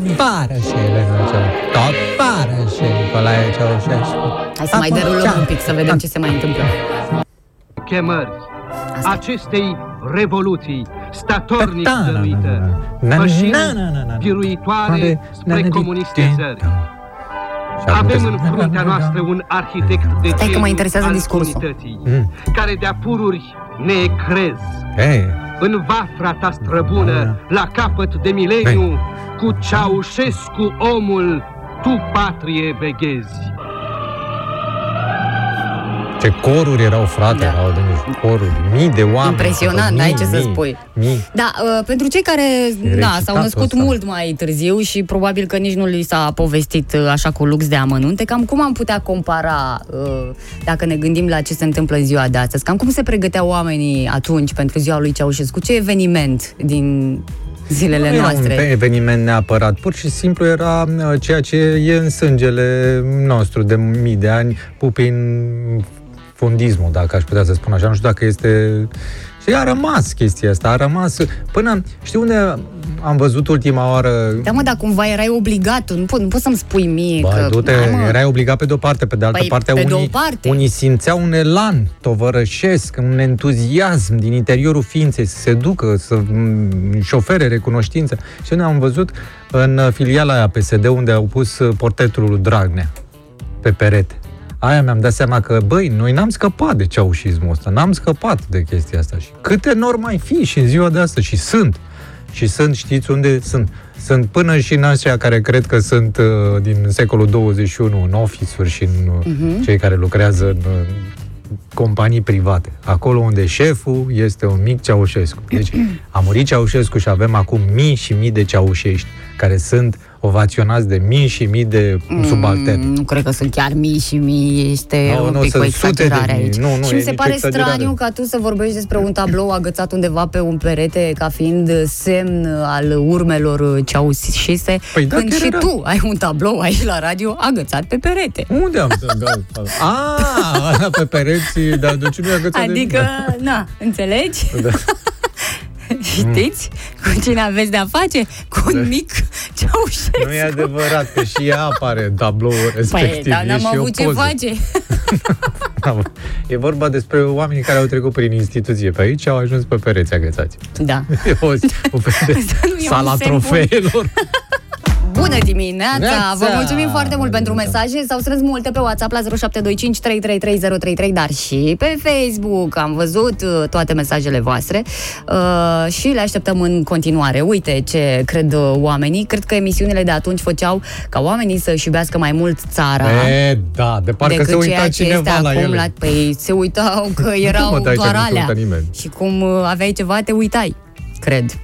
Tovarășele noastre, tovarășe Nicolae Ceaușescu. Hai să mai derulăm un pic să vedem ce se mai întâmplă. chemări acestei revoluții statornic Da, da, da, dăruită, da, da. pășind Na, na, na, na. biruitoare Na, spre na, na, comunistizări. Și acum Avem trebuie în să- fruntea noastră un arhitect de Stai că mă geniu interesează al discursul. unității, Mm. care de-a pururi ne crez. Ei, În vafra ta străbună, la capăt de mileniu, cu Ceaușescu omul, tu patrie veghezi. Ce coruri erau, frate, Da. erau de nici coruri, mii de oameni. Impresionant, mii, n-ai ce să mii, spui. Mii. Da, uh, pentru cei care na, recitatul s-au născut ăsta. mult mai târziu și probabil că nici nu li s-a povestit uh, așa cu lux de amănunte, cam cum am putea compara, uh, dacă ne gândim la ce se întâmplă în ziua de astăzi, cam cum se pregăteau oamenii atunci pentru ziua lui Ceaușescu, ce eveniment din zilele Nu era un noastre? eveniment neapărat, pur și simplu era uh, ceea ce e în sângele nostru de mii de ani, pupin fundismul, dacă aș putea să spun așa. Nu știu dacă este... Și a rămas chestia asta, a rămas până... Știi unde am văzut ultima oară... Da, mă, dar cumva erai obligat, nu, po- nu poți să-mi spui mie Bă, că... du-te, Hai, mă, erai obligat pe de-o parte, pe de altă Păi, parte, pe de unii, o parte. unii simțeau un elan tovărășesc, un entuziasm din interiorul ființei să se ducă, să m, șofere recunoștință. Și unde am văzut în uh, filiala aia PSD, unde au pus uh, portretul lui Dragnea pe perete. Aia mi-am dat seama că, băi, noi n-am scăpat de ceaușismul ăsta, n-am scăpat de chestia asta. Și câte nori mai fi și în ziua de astăzi, și sunt. Și sunt, știți unde sunt? Sunt până și în aceia care cred că sunt uh, din secolul 21 în office-uri și în uh, cei care lucrează în uh, companii private. Acolo unde șeful este un mic Ceaușescu. Deci a murit Ceaușescu și avem acum mii și mii de ceaușești care sunt ovaționați de mii și mii de subalterni. Mm, nu cred că sunt chiar mii și mii, este Nu, un nu, pic sunt o sute de exagerare mii. aici. Nu, nu, și e mi se nicio pare exagerare. straniu ca tu să vorbești despre un tablou agățat undeva pe un perete ca fiind semn al urmelor ceaușise, Păi da, când chiar și era. tu ai un tablou aici la radio agățat pe perete. Unde am să dau? Ah, pe pereți, dar de ce nu e agățat de Adică, mine? na, înțelegi? Da. Știți cu cine aveți de-a face? Cu un mic ceaușesc. Nu e adevărat că și ea apare în tabloul respectiv. Păi, dar E n-am și o avut ce poză. face. E vorba despre oamenii care au trecut prin instituție pe aici și au ajuns pe pereți agățați. Da. E o, o fel de Asta nu e un sala semn bun. trofeelor. Bună dimineața! Neața! Vă mulțumim foarte mult pentru Neața. mesaje. S-au strâns multe pe WhatsApp la 0725 333033, dar și pe Facebook. Am văzut uh, toate mesajele voastre uh, și le așteptăm în continuare. Uite ce cred uh, oamenii. Cred că emisiunile de atunci făceau ca oamenii să-și iubească mai mult țara. E, da, de parcă se decât uita ceea ce cineva este la acum ele. la... Păi se uitau că erau mă, dai, doar că nu se alea. uita nimeni. Și cum uh, aveai ceva, te uitai. Cred.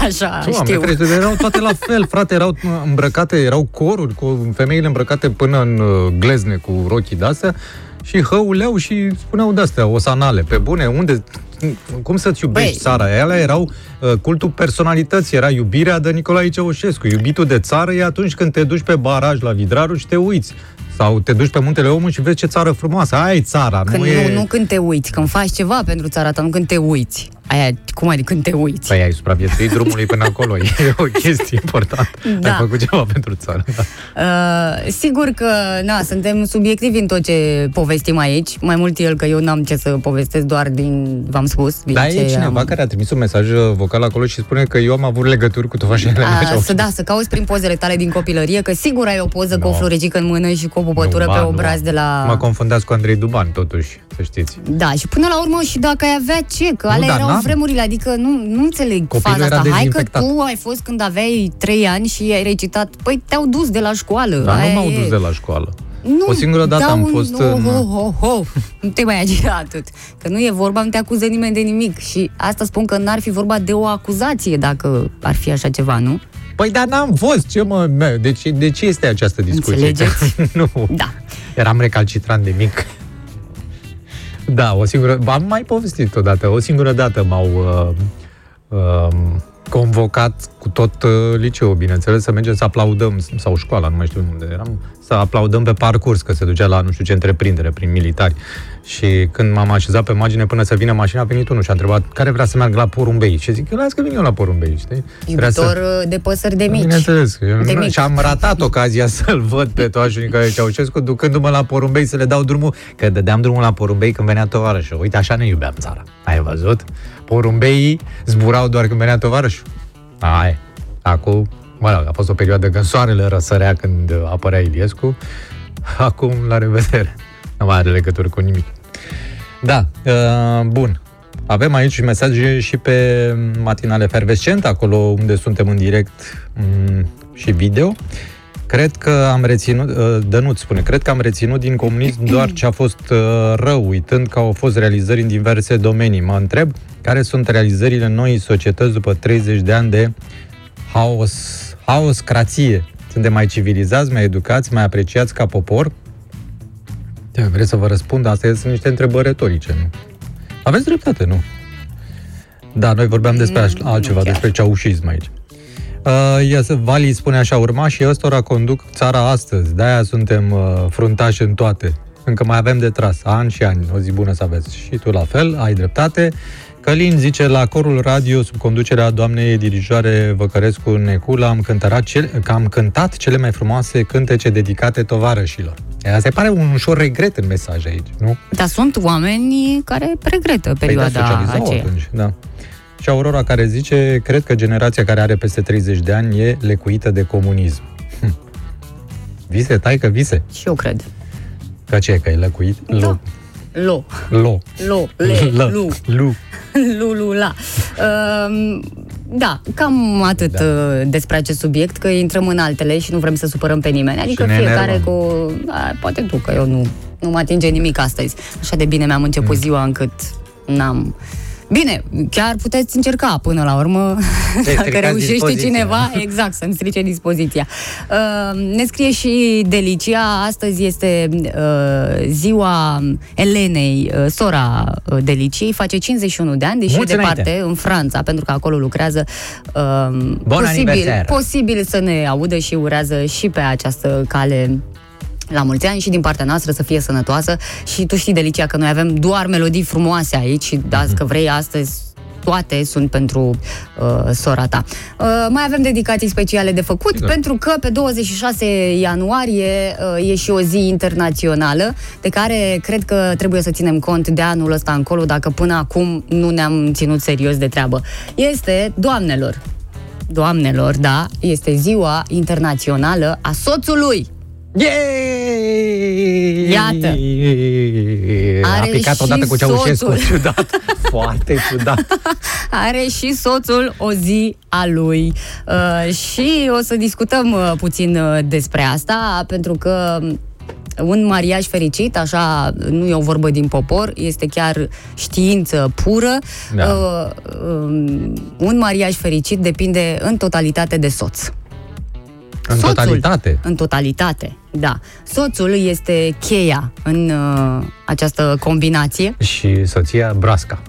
Așa, Doamne, știu. frate, erau toate la fel, frate, erau îmbrăcate, erau coruri cu femeile îmbrăcate până în uh, glezne cu rochii de-astea și hăuleau și spuneau de-astea, osanale. Pe bune, unde cum să-ți iubești Băi. țara? Ele erau uh, cultul personalității, era iubirea de Nicolae Ceaușescu. Iubitul de țară e atunci când te duci pe baraj la Vidraru și te uiți. Sau te duci pe Muntele Omul și vezi ce țară frumoasă. Aia e țara, Când nu nu, e... nu când te uiți, când faci ceva pentru țara ta, nu când te uiți. Aia, cum adică când te uiți? Păi ai supraviețuit drumului până acolo. E o chestie importantă. Da. Ai făcut ceva pentru țară. Da. Uh, sigur că, na, suntem subiectivi în tot ce povestim aici. Mai mult el că eu n-am ce să povestesc doar din, v-am spus, din Dar ce e cineva am... care a trimis un mesaj uh, vocal acolo și spune că eu am avut legături cu tovașele A, să da, să cauți prin pozele tale din copilărie, că sigur ai o poză cu o No. floricică în mână și cu o pupătură pe obraz de la... Mă confundați cu Andrei Duban, totuși, să știți. Da, și până la urmă și dacă ai avea ce, că alea dar erau n-am. vremurile, adică nu, nu înțeleg Copilul faza era asta. Hai că dezinfectat. tu ai fost când aveai 3 ani și ai recitat, păi te-au dus de la școală. Dar aia nu m-au e. dus de la școală. Nu, O singură dată dau am un- fost oh, în- oh, oh, oh. Nu te mai agira atât. Că nu e vorba, nu te acuză nimeni de nimic. Și asta spun că n-ar fi vorba de o acuzație dacă ar fi așa ceva, nu? Păi dar n-am fost, ce mă... mă, De ce, de ce este această discuție? Înțelegeți? nu. Da. Eram recalcitrant de mic. Da, o singură... Am mai povestit odată. O singură dată m-au uh, uh, convocat cu tot uh, liceul, bineînțeles, să mergem să aplaudăm, sau școala, nu mai știu unde eram, să aplaudăm pe parcurs, că se ducea la nu știu ce întreprindere, prin militari. Și când m-am așezat pe margine până să vină mașina, a venit unul și a întrebat care vrea să meargă la Porumbei. Și zic, las că vin eu la Porumbei, știi? Vrea Iubitor uh, de păsări de mici. Bineînțeles. Eu De nu- mic. Și am ratat ocazia să-l văd pe toașul Nicolae Ceaușescu ducându-mă la porumbei să le dau drumul, că dădeam drumul la porumbei când venea tovarășul. Uite, așa ne iubeam țara. Ai văzut? Porumbeii zburau doar când venea tovarășul. Ai. Acum, mă rog, a fost o perioadă când soarele răsărea când apărea Iliescu. Acum, la revedere. Nu mai are legătură cu nimic. Da, uh, bun. Avem aici mesaje și pe matinale efervescent, acolo unde suntem în direct mm, și video. Cred că am reținut, uh, Dănuț spune, cred că am reținut din comunism doar ce a fost uh, rău, uitând că au fost realizări în diverse domenii. Mă întreb care sunt realizările noii societăți după 30 de ani de haos, haoscrație. Suntem mai civilizați, mai educați, mai apreciați ca popor? Da, vreți să vă răspund? Astea sunt niște întrebări retorice, nu? Aveți dreptate, nu? Da, noi vorbeam despre aș- Mm, altceva, nu chiar. despre ceaușism aici. Uh, ia să, Vali spune așa, urmașii ăstora conduc țara astăzi, de-aia suntem uh, fruntași în toate. Încă mai avem de tras, ani și ani, o zi bună să aveți. Și tu la fel, ai dreptate. Călin zice, la corul radio, sub conducerea doamnei dirijoare Văcărescu Necula, am cântat, cele, că am cântat cele mai frumoase cântece dedicate tovarășilor. E, Asta pare un ușor regret în mesaj aici, nu? Dar sunt oameni care regretă Păi da, perioada socializau aceea. atunci, da. Și Aurora care zice, cred că generația care are peste 30 de ani e lecuită de comunism. Hm. Vise, tai că vise. Și eu cred. Că ce, că e lecuit? Da. Lo, Lo. lo, le, Lo. lu, Lu. lu, lu, la. Um, da, cam atât Da. da. despre acest subiect, că intrăm în altele și nu vrem să supărăm pe nimeni. Adică Și ne fiecare enervăm. cu... A, poate tu, că eu nu, nu mă atinge nimic astăzi. Așa de bine mi-am început Mm. ziua încât n-am... Bine, chiar puteți încerca până la urmă, Să-i dacă stricați reușește dispoziția. cineva, exact, să-mi strice dispoziția. Uh, ne scrie și Delicia, astăzi este uh, ziua Elenei, uh, sora uh, Deliciei, face 51 de ani, deși Mulți e departe, înainte. în Franța, pentru că acolo lucrează. Uh, posibil, aniversare! posibil să ne audă și urează și pe această cale la mulți ani și din partea noastră să fie sănătoasă și tu știi, Delicia, că noi avem doar melodii frumoase aici și dacă Mhm. vrei astăzi toate sunt pentru uh, sora ta. Uh, mai avem dedicații speciale de făcut, Sigur. pentru că pe 26 ianuarie uh, e și o zi internațională, de care cred că trebuie să ținem cont de anul ăsta încolo, dacă până acum nu ne-am ținut serios de treabă. Este, doamnelor, doamnelor, da, este ziua internațională a soțului. Yay! Iată. A Are picat și odată cu Ceaușescu. soțul. Ciudat. Foarte ciudat. Are și soțul o zi a lui. Uh, și o să discutăm uh, puțin uh, despre asta, pentru că un mariaj fericit, așa, nu e o vorbă din popor, este chiar știință pură. Da. Uh, um, un mariaj fericit depinde în totalitate de soț. În Soțul. totalitate. În totalitate, da. Soțul este cheia în uh, această combinație. Și soția Brasca.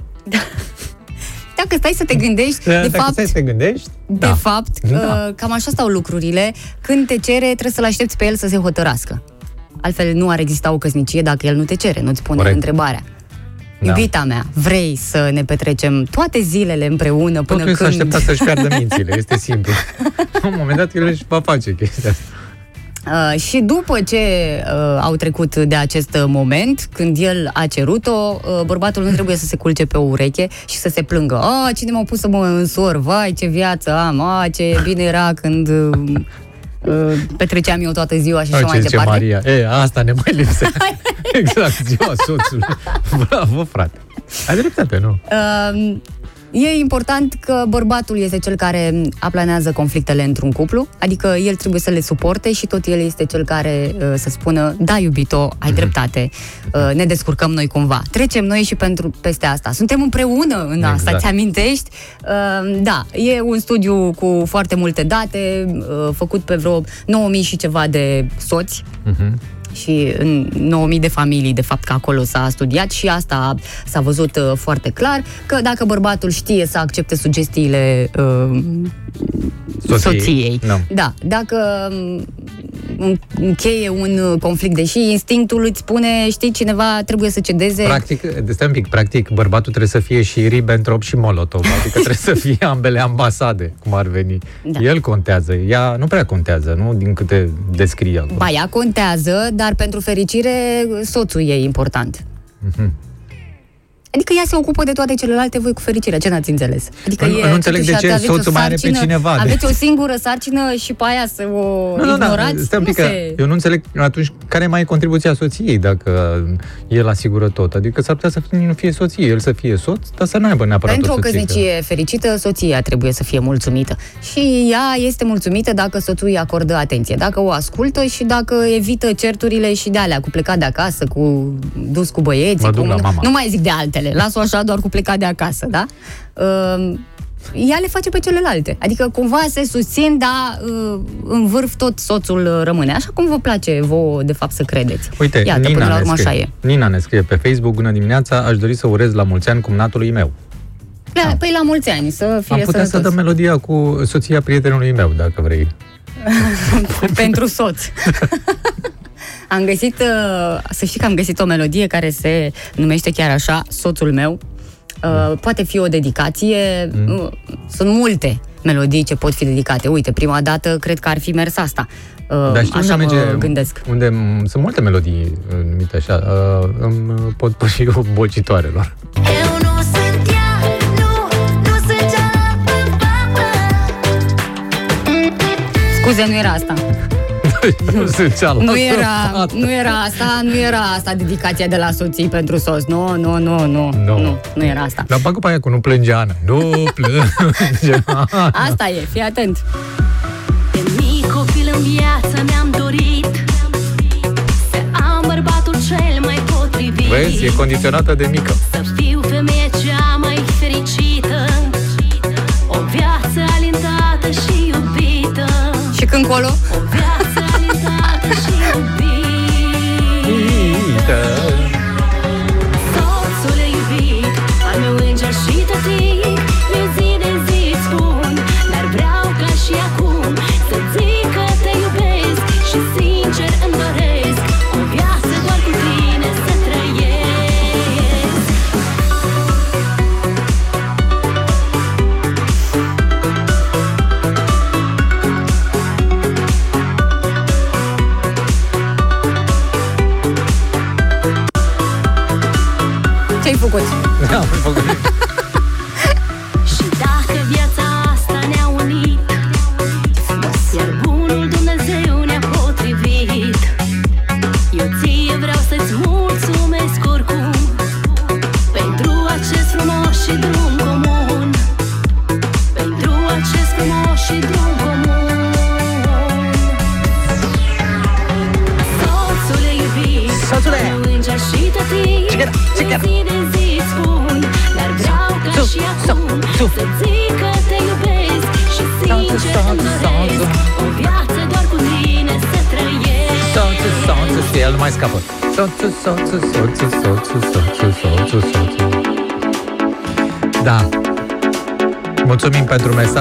dacă stai să te gândești, de Dacă fapt, stai să te gândești, de da. fapt, Da. uh, cam așa stau lucrurile. Când te cere, trebuie să-l aștepți pe el să se hotărască. Altfel nu ar exista o căsnicie dacă el nu te cere, nu-ți pune Corect. întrebarea. Da. Iubita mea, vrei să ne petrecem toate zilele împreună până Totul e să când... aștepta să-și piardă mințile, este simplu. La un moment dat el își va face chestia asta. Uh, și după ce uh, au trecut de acest uh, moment, când el a cerut-o, uh, bărbatul nu trebuie să se culce pe o ureche și să se plângă. A, cine m-a pus să mă însor? Vai, ce viață am! A, ce bine era când uh, uh, petreceam eu toată ziua și așa ce mai zice departe. Maria? E, asta ne mai lipsea. exact, ziua soțului. Bravo, frate. Ai dreptate, nu? Uh, E important că bărbatul este cel care aplanează conflictele într-un cuplu, adică el trebuie să le suporte și tot el este cel care uh, să spună, da, iubito, ai Mhm. dreptate, uh, ne descurcăm noi cumva. Trecem noi și pentru peste asta. Suntem împreună în asta, Exact. ți amintești? Uh, da, e un studiu cu foarte multe date, uh, făcut pe vreo 9000 și ceva de soți, Mhm. Și în 9000 de familii, de fapt, că acolo s-a studiat și asta s-a văzut uh, foarte clar, că dacă bărbatul știe să accepte sugestiile uh, Soției. soției, Nu. da, dacă um, încheie un uh, conflict, deși instinctul îți spune, știi, cineva trebuie să cedeze. Practic, stai un pic, practic, bărbatul trebuie să fie și Ribbentrop și Molotov, adică trebuie să fie ambele ambasade, cum ar veni. Da. El contează, ea nu prea contează, nu? Din câte descrie acum. Ba, ea contează, dar pentru fericire soțul e important. Adică ea se ocupă de toate celelalte, voi cu fericire. Ce n-ați înțeles? Adică Nu- e, nu înțeleg totuși, de ce aveți o soțul mai are pe sarcină- cineva de- Aveți o singură sarcină și pe aia să o Nu, nu, da, ignorați? stai un pic, nu că se... eu nu înțeleg atunci care mai e contribuția soției dacă el asigură tot. Adică s-ar putea să fie- nu fie soție, el să fie soț, dar să n-aibă neapărat Pentru o soție. căsnicie fericită, soția trebuie să fie mulțumită. Și ea este mulțumită dacă soțul îi acordă atenție, dacă o ascultă și dacă evită certurile și de alea, cu plecat de acasă, cu dus cu băieții. Mă duc cu... la mama. Nu mai zic de altele, las-o așa doar cu plecat de acasă, da? Uh, ea le face pe celelalte. Adică cumva se susțin, dar uh, în vârf tot soțul uh, rămâne. Așa cum vă place vouă, de fapt, să credeți. Uite, Iată, Nina, până la ne urmă scrie, așa e. Nina ne scrie pe Facebook, bună dimineața, aș dori să urez la mulți ani cumnatului meu. Da. Păi la mulți ani, să fie Am putea să sănătos. dăm melodia cu soția prietenului meu, dacă vrei. pentru soț. am găsit, uh, să știi că am găsit o melodie care se numește chiar așa, Soțul meu. Uh, poate fi o dedicație, uh, sunt multe melodii ce pot fi dedicate. Uite, prima dată cred că ar fi mers asta. Uh, Dar știi așa unde mă merge, gândesc. unde m- sunt multe melodii uh, numite așa, uh, îmi uh, pot păși eu bocitoarelor. Eu nu sunt ea, nu, nu sunt cealaltă Scuze, nu era asta. Nu sunt cealaltă. Nu era, nu era asta, nu era asta dedicația de la soții pentru soț. Nu, nu, nu, nu, Nu. nu, nu era asta. Dar bagă pe aia cu nu plânge Ana. Nu plânge Ana. Asta e, fii atent. De mic copil în viață mi-am dorit Să am bărbatul cel mai potrivit Vezi, e condiționată de mică. Să fiu femeia cea mai fericită O viață alintată și iubită Și când colo?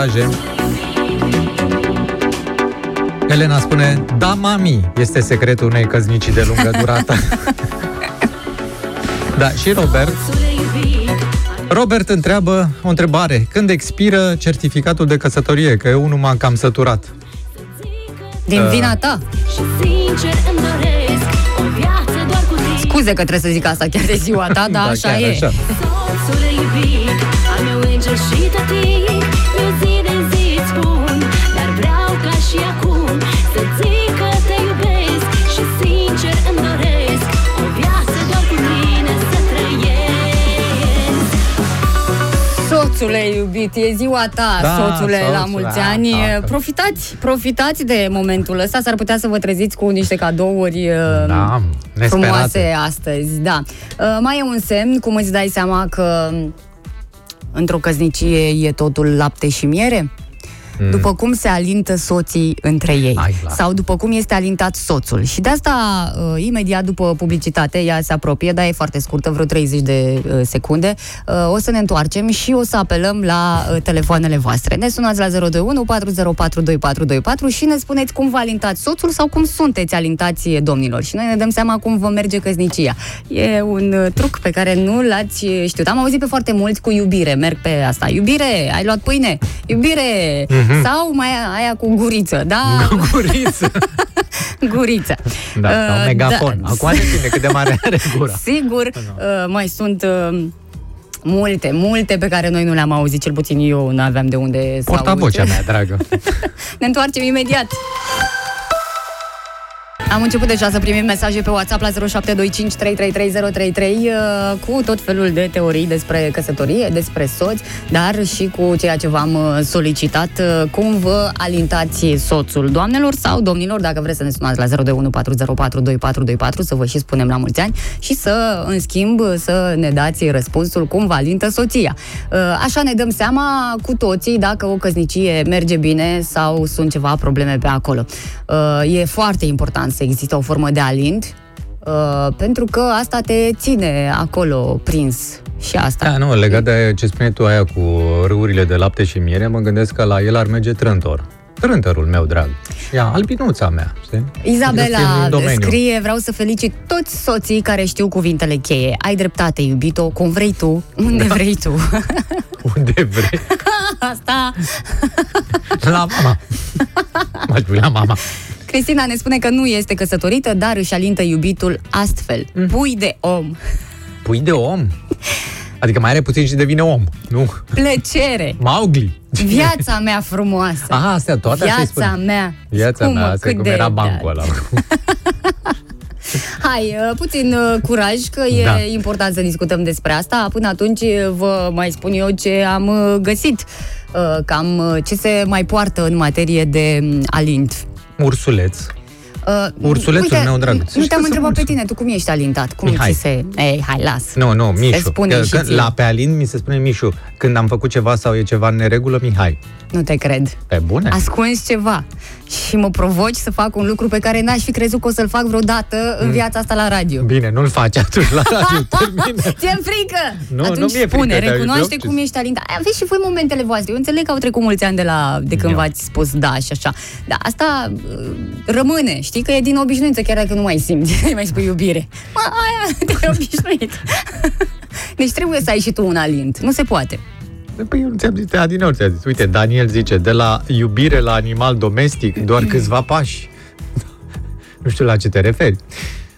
Mesaje. Elena spune, da, mami, este secretul unei căznicii de lungă durată. da, și Robert. Robert întreabă o întrebare. Când expiră certificatul de căsătorie? Că eu unul m-am cam săturat. Din Uh. vina ta. Și sincer îmi doresc o viață doar cu tine Scuze că trebuie să zic asta chiar de ziua ta, dar Da, așa chiar e. așa. Ca și acum Să zic că te iubesc Și sincer îmi doresc O viață doar cu tine să trăiesc Soțule iubit, e ziua ta, Da, soțule, la soțule, mulți da, ani. da. Profitați, profitați de momentul ăsta, s-ar putea să vă treziți cu niște cadouri uh, Da, nesperate. frumoase astăzi. Da. Uh, Mai e un semn, cum îți dai seama că într-o căsnicie e totul lapte și miere? După cum se alintă soții între ei Hai, la. sau după cum este alintat soțul. Și de asta, uh, imediat după publicitate, ea se apropie, dar e foarte scurtă, vreo 30 de uh, secunde, uh, o să ne întoarcem și o să apelăm la uh, telefoanele voastre. Ne sunați la 021 404 2424 și ne spuneți cum vă alintați soțul sau cum sunteți alintați domnilor. Și noi ne dăm seama cum vă merge căsnicia. E un uh, truc pe care nu l-ați uh, știut. Am auzit pe foarte mulți cu iubire, merg pe asta. Iubire, ai luat pâine? Iubire! Sau mai aia cu guriță, da? Guriță. Guriță. Da, sau Uh, megafon. da. Acum depinde cât de mare are gura. Sigur, uh, mai sunt uh, multe, multe pe care noi nu le-am auzit, cel puțin eu nu aveam de unde să Porta aud. vocea mea, dragă. Ne întoarcem imediat. Am început deja să primim mesaje pe WhatsApp la 0725333033 uh, cu tot felul de teorii despre căsătorie, despre soți, dar și cu ceea ce v-am uh, solicitat, uh, cum vă alintați soțul, doamnelor sau domnilor, dacă vreți să ne sunați la 02140422424 să vă și spunem la mulți ani și să, în schimb, să ne dați răspunsul cum vă alintă soția. Uh, Așa ne dăm seama cu toții dacă o căsnicie merge bine sau sunt ceva probleme pe acolo. Uh, E foarte important să existe o formă de alint, uh, pentru că asta te ține acolo prins și asta. Da, nu, legat de ce spune tu aia cu râurile de lapte și miere, mă gândesc că la el ar merge trântor. Trântorul meu drag. Ia, albinuța mea, știi? Este Izabela din domeniu. scrie, vreau să felicit toți soții care știu cuvintele cheie. Ai dreptate, iubito, cum vrei tu, unde Da. vrei tu. Unde vrei. Asta. La mama. M-aș pui la mama. Cristina ne spune că nu este căsătorită, dar își alintă iubitul astfel. Mm. Pui de om. Pui de om? Adică mai are puțin și devine om, nu? Plăcere. Maugli. Viața mea frumoasă. Aha, astea toate așa îi Viața spune. mea. Viața Scumă, mea, asta e cât cum de- era da. bancul ăla. Hai, uh, puțin uh, curaj, că e Da. important să discutăm despre asta. Până atunci uh, vă mai spun eu ce am uh, găsit. Uh, Cam uh, ce se mai poartă în materie de mm, alint. Ursuleț. Uh, Ursulețul meu drag. Nu Să știi te-am că întrebat sunt pe tine, tu cum ești alintat? Cum Mihai. ți se... Ei, hai, las. Nu, nu, Mișu. spune Că- și când- ție. la pe Alin mi se spune Mișu. Când am făcut ceva sau e ceva în neregulă, Mihai. Nu te cred. Pe bune? Ascunzi ceva și mă provoci să fac un lucru pe care n-aș fi crezut că o să-l fac vreodată în viața asta la radio. Bine, nu-l faci atunci la radio. Termină. Ți-e frică? Nu, Atunci nu mi-e spune, frică, dar recunoaște eu- cum ești alintat. Ai, Aveți și voi momentele voastre. Eu înțeleg că au trecut mulți ani de, la, de când Eu. v-ați spus da și așa. Dar asta uh, rămâne. Știi că e din obișnuință, chiar dacă nu mai simți. Nu mai spui iubire. Mă, aia, te-ai obișnuit. deci trebuie să ai și tu un alint. Nu se poate. Păi eu nu ți-am zis, adineori ți-am zis. Uite, Daniel zice, de la iubire la animal domestic, doar câțiva pași. nu știu la ce te referi.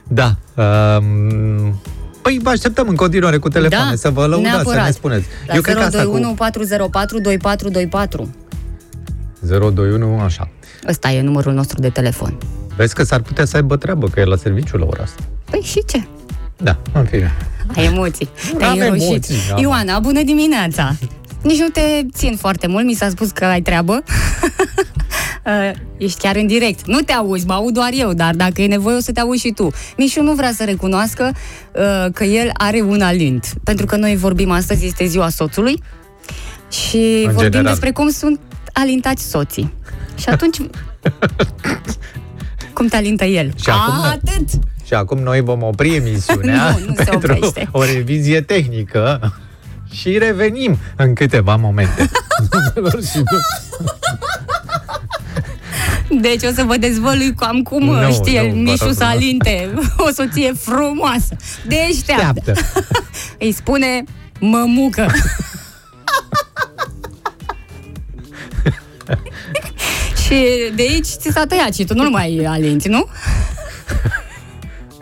Da. Um, păi vă așteptăm în continuare cu telefoane da, să vă lăudați, să neapărat. ne spuneți. La eu cred că asta 021 cu 404 2424. 021, așa. Ăsta e numărul nostru de telefon. Vezi că s-ar putea să aibă treabă, că e la serviciu la ora asta. Păi și ce? Da, în fine. Ai emoții. Te-ai am înroșit. emoții, da. Ioana, bună dimineața! Nici nu te țin foarte mult, mi s-a spus că ai treabă. Uh, Ești chiar în direct. Nu te auzi, mă aud doar eu, dar dacă e nevoie o să te auzi și tu. Mișu nu vrea să recunoască uh, că el are un alint. Pentru că noi vorbim astăzi, este ziua soțului și În vorbim general. despre cum sunt alintați soții. Și atunci... cum te alintă el? Și acum- A, atât! Și acum noi vom opri emisiunea Nu, nu se pentru oprește. o revizie tehnică și revenim în câteva momente. Doamnelor și Deci o să vă dezvălui cam cum Nu, știe nu, vă Mișu rog, nu. Salinte, o soție frumoasă, deșteaptă. Așteaptă. Îi spune mămucă. și de aici ți s-a tăiat și tu nu mai alinți, nu?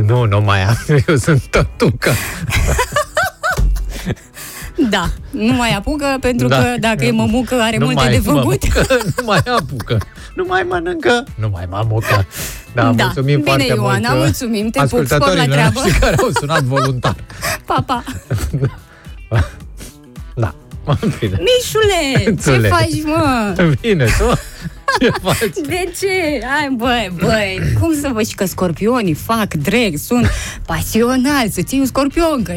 Nu, nu mai am. Eu sunt tătucă. Da, nu mai apucă pentru Da. că dacă e mămucă are nu multe mai de făcut. Mămucă, nu mai apucă. Nu mai mănâncă. Nu mai mămucă. Da, Da. mulțumim Bine, foarte Ioana, mult. uh, mulțumim, te pup, spor la ascultătorilor treabă. noștri care au sunat voluntar. Pa, pa. Da. Bine. Mișule, ce Înțeleg. faci, mă? Bine, tu? Ce faci? De ce? Hai, băi, băi, cum să văd și că scorpionii fac drag, sunt pasionali, să ții un scorpion, că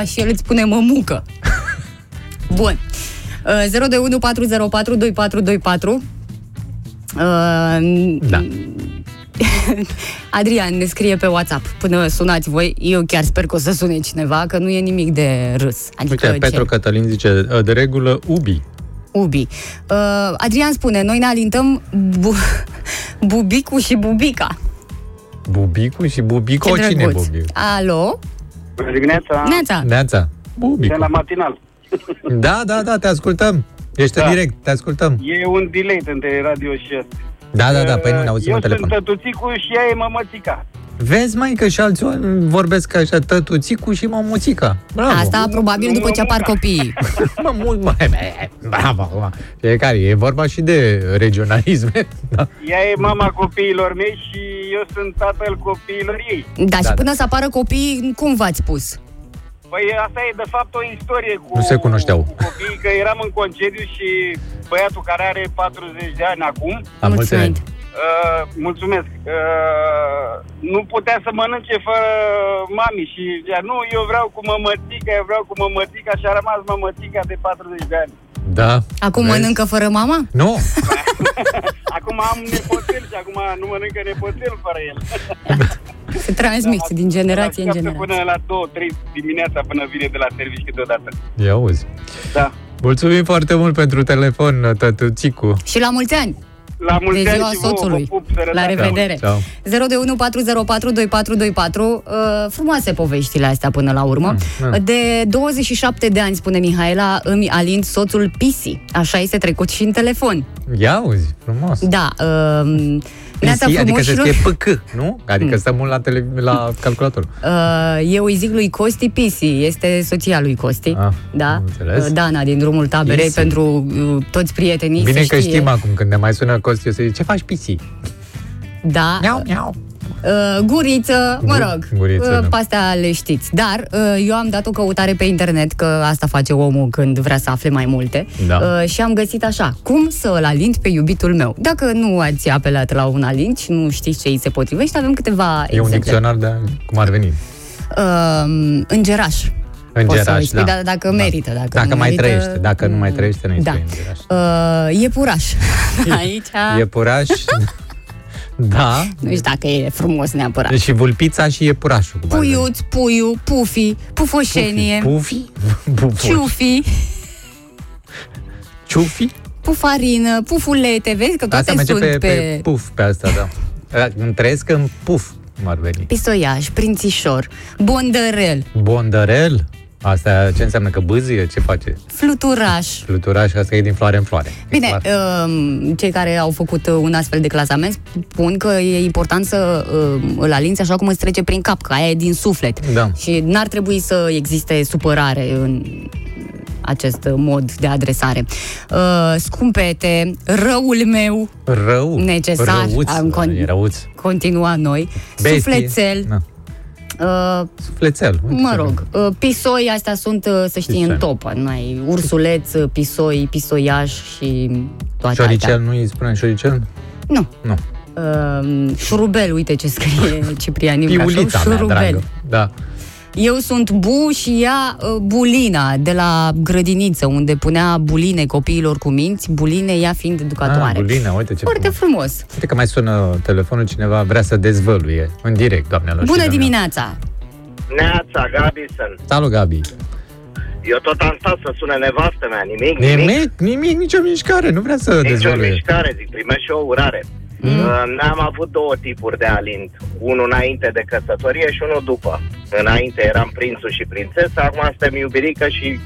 a, și el îți spune mămucă. Bun. Uh, 021 404 2424 Uh, Da. Adrian ne scrie pe WhatsApp Până sunați voi, eu chiar sper că o să sune cineva Că nu e nimic de râs Adică Uite, Petru ce? Cătălin zice, de regulă, ubi. Ubi uh, Adrian spune, noi ne alintăm bu- Bubicu și Bubica Bubicu și Bubico, Ce cine e drăguț. Bubicu? Alo? Bună dimineața! Neața Neața. De Bubicu. la matinal. Da, da, da, te ascultăm. Ești Da. în direct, te ascultăm. E un delay între radio și asta. Da, da, da, păi nu ne auzim Eu în telefon. sunt tătuțicul și ea e mămățica. Vezi, mai că și alții oameni vorbesc așa, tătuțicu și mămuțica. Bravo. Asta probabil după ce apar copiii Mă, mult, mă, bravo, acum. Fiecare, e vorba și de regionalisme. Da. Ea e mama copiilor mei și eu sunt tatăl copiilor ei. Da, și da. până să apară copii, cum v-ați pus? Păi asta e de fapt o istorie cu, Nu se cunoșteau. cu copiii, că eram în concediu și băiatul care are 40 de ani acum, Am mulți Mulțumim. Ani. uh, mulțumesc, uh, nu putea să mănânce fără mami și zicea, nu, eu vreau cu mămățica, eu vreau cu mămățica și a rămas mămățica de 40 de ani. Da. Acum Vezi? mănâncă fără mama? Nu, Acum am nepoțel și acum nu mănâncă nepoțel fără el. Se transmite din generație în Așteaptă generație. până la 2-3 dimineața până vine de la serviciu câteodată. ia auzi. Da. Mulțumim foarte mult pentru telefon, tătuțicu. Și la mulți ani! La mulți De ani ziua și vouă, soțului. vă pup, sănătate. La revedere! Ceau. 021 404 2424 uh, Frumoase poveștile astea până la urmă Mm, mm. De 27 de ani, spune Mihaela Îmi alint soțul Pisi Așa este trecut și în telefon Ia auzi, frumos. Da, uh, Neața PC, adică se frumoșilor scrie PC, nu? Adică Mm. stă mult la, tele, la calculator. Uh, eu îi zic lui Costi Pisi, este soția lui Costi. Ah, da? am înțeles. Uh, Dana din drumul taberei Pisi. pentru uh, toți prietenii. Bine să că știe. știm acum când ne mai sună Costi, o să zice, ce faci PC? Da. Miau, miau. Uh, guriță, mă Gu- rog, guriță, uh, da. pe astea le știți. Dar uh, eu am dat o căutare pe internet, că asta face omul când vrea să afle mai multe, Da. uh, și am găsit așa, cum să îl alint pe iubitul meu. Dacă nu ați apelat la un alint și nu știți ce îi se potrivește, avem câteva E un exemple. dicționar de cum ar veni. Uh, îngeraș. În Poți să geraș, îi spui, da. dar dacă merită. Dacă, Dacă nu mai merită, trăiește, dacă nu mai trăiește, nu-i da. spui în geraș. Uh, iepuraș. Aici, Iepuraș, da. nu știu dacă e frumos neapărat. Și vulpița și iepurașul. cum ar veni. Puiuț, puiu, pufi, pufoșenie, Pufi? Pufi? ciufi, Ciufi? pufarină, pufulete, vezi că toate Asta merge sunt pe, pe, pe puf, pe asta, da. Îmi trăiesc în puf, cum ar veni. pisoiaș, prințișor, bondărel, Bondărel? Asta ce înseamnă? Că bâzie? Ce face? fluturaș. Fluturaș, asta e din floare în floare. E Bine, clar. um, cei care au făcut uh, un astfel de clasament spun că e important să uh, îl alinți așa cum îți trece prin cap, că aia e din suflet. Da. Și n-ar trebui să existe supărare în acest mod de adresare. Uh, scumpete, răul meu, Rău. necesar, Răuț. am con- E răuț. continua noi, Bestie. sufletel, Da. Uh, Sufletel. Uite mă ce rog, uh, pisoi, astea sunt, uh, să știi, în Pisoi. top. Noi, ursuleț, uh, pisoi, pisoiaș și toate Șoricel, altea. nu îi spune șoricel? Nu. Nu. Uh, șurubel, uite ce scrie Ciprian Ivcașov, Piulița mea, șurubel. dragă. Da. Eu sunt Bu și ea uh, Bulina, de la grădiniță, unde punea buline copiilor cu minți, buline ea fiind educatoare. Ah, Bulina, uite ce Foarte frumos. frumos. Uite că mai sună telefonul, cineva vrea să dezvăluie în direct, doamnelor și Bună domnilor. dimineața! Neața, Gabi sunt. Salut, Gabi. Eu tot am stat să sune nevastă mea, nimic, nimic. Nimic, nimic, nicio mișcare, nu vrea să Nici o dezvolte. mișcare, zic, primești și o urare. Mm. Am avut două tipuri de alint. Unul înainte de căsătorie și unul după. Înainte eram prințul și prințesa, acum suntem iubirică și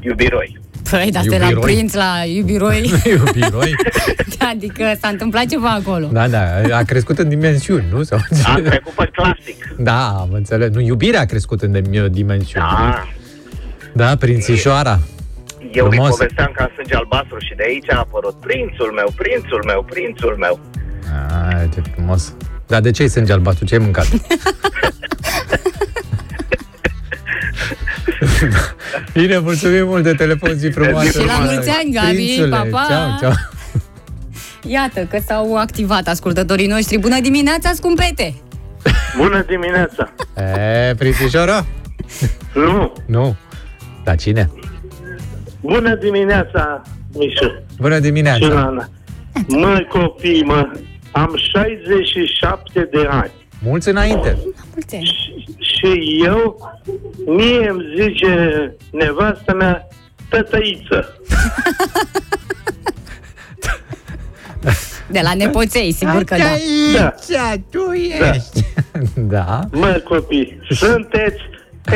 iubiroi. Păi, dar de la Iubiroi. prinț la iubiroi, Iubiroi. adică s-a întâmplat ceva acolo. Da, da, a crescut în dimensiuni, nu? Sau Am trecut pe clasic. Da, am înțeles. Nu, iubirea a crescut în dim- dimensiuni. Da. Da, prințișoara. Eu îi Frumos. povesteam ca sânge albastru și de aici a apărut prințul meu, prințul meu, prințul meu. Ah, ce frumos. Dar de ce ai sânge albastru? Ce ai mâncat? Bine, mulțumim mult de telefon, zi frumoasă. Și la mulți ani, Gabi, Prințule, pa, pa. Ceau, ceau. Iată că s-au activat ascultătorii noștri. Bună dimineața, scumpete! Bună dimineața! E, prințișoara? Nu! Nu. Dar cine? Bună dimineața, Mișu! Bună Și dimineața. Lana. Mă, copii, mă, am 67 de ani. Mulți înainte. Mulți ani. Și eu, mie îmi zice nevastă mea, tătăiță. De la nepoței, sigur că da. Da. tu ești. Da. Mă, copii, sunteți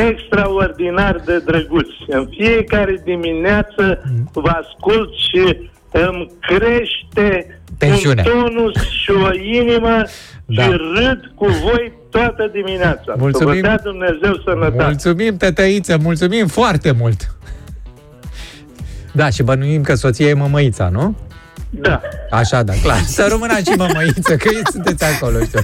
extraordinar de drăguți. În fiecare dimineață vă ascult și îmi crește Tensiunea. un tonus și o inimă Da. și râd cu voi toată dimineața. Mulțumim. Să vă dea Dumnezeu sănătate. Mulțumim, tătăiță, mulțumim foarte mult. Da, și bănuim că soția e mămăița, nu? Da. Așa, da, clar. Să rămână și mămăiță, că sunteți acolo, știu.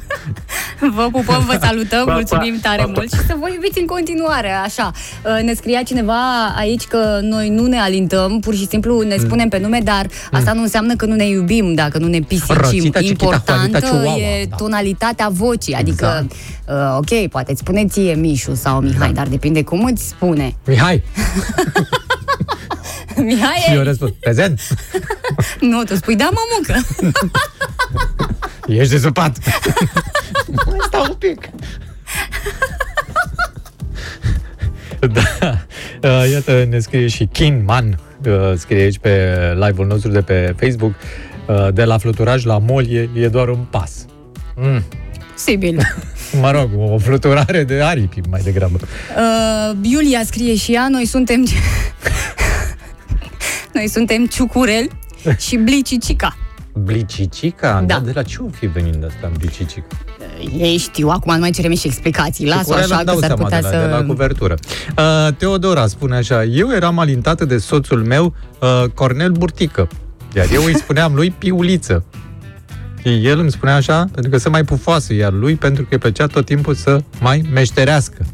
Vă pupăm, vă salutăm, Pa, pa. mulțumim tare Pa, pa. mult și să vă iubiți în continuare, așa. Uh, Ne scria cineva aici că noi nu ne alintăm, pur și simplu Mm. ne spunem pe nume, dar asta nu înseamnă că nu ne iubim, dacă nu ne pisicim. Rosita, chiquita, Importantă Juanita, Chihuahua, e da. tonalitatea vocii, adică, Exact. uh, ok, poate îți spune ție Mișu sau Mihai, dar depinde cum îți spune. Mihai, Mihai, și eu răspund, prezent, nu, tu spui da, mămucă. ești de supat. Stau un pic. Da, Uh, iată, ne scrie și Kin Man, uh, scrie aici pe live-ul nostru de pe Facebook, uh, de la fluturaj la mol e, e doar un pas. Mm. Sibil. Mă rog, o fluturare de aripi mai degrabă. Uh, Iulia scrie și ea, noi suntem... noi suntem ciucurel și blicicica. Blicicica? Da. Da. De la ce o fi venind asta, blicicica? Ei știu, acum nu mai cerem și explicații. Las-o Cu care așa îmi că dau s-ar seama putea de la, să... de la cuvertură. Uh, Teodora spune așa, eu eram alintată de soțul meu, uh, Cornel Burtică, iar eu îi spuneam lui Piuliță. Și el îmi spunea așa, pentru că se mai pufoasă, iar lui pentru că îi plăcea tot timpul să mai meșterească.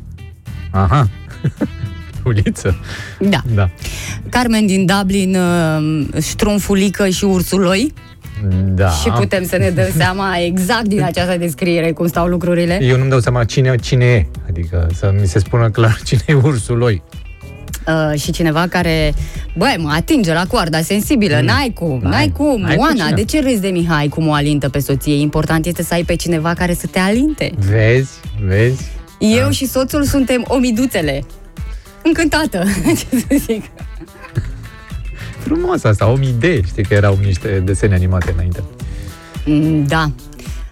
Aha. Piuliță. Da. Da. Carmen din Dublin, uh, ștrumfulică și ursuloi. Da. Și putem să ne dăm seama exact din această descriere cum stau lucrurile. Eu nu-mi dau seama cine, cine e. Adică să mi se spună clar cine e ursul lui. Uh, și cineva care, băi, mă atinge la coarda sensibilă, n-ai cum, N-ai- n-ai cum. n-ai cu Oana, cine. de ce râzi de Mihai cum o alintă pe soție? Important este să ai pe cineva care să te alinte. Vezi? Vezi? Eu și soțul suntem omiduțele. Încântată, ce să zic. Frumos asta, om idee. Știi că erau niște desene animate înainte. Mm, Da.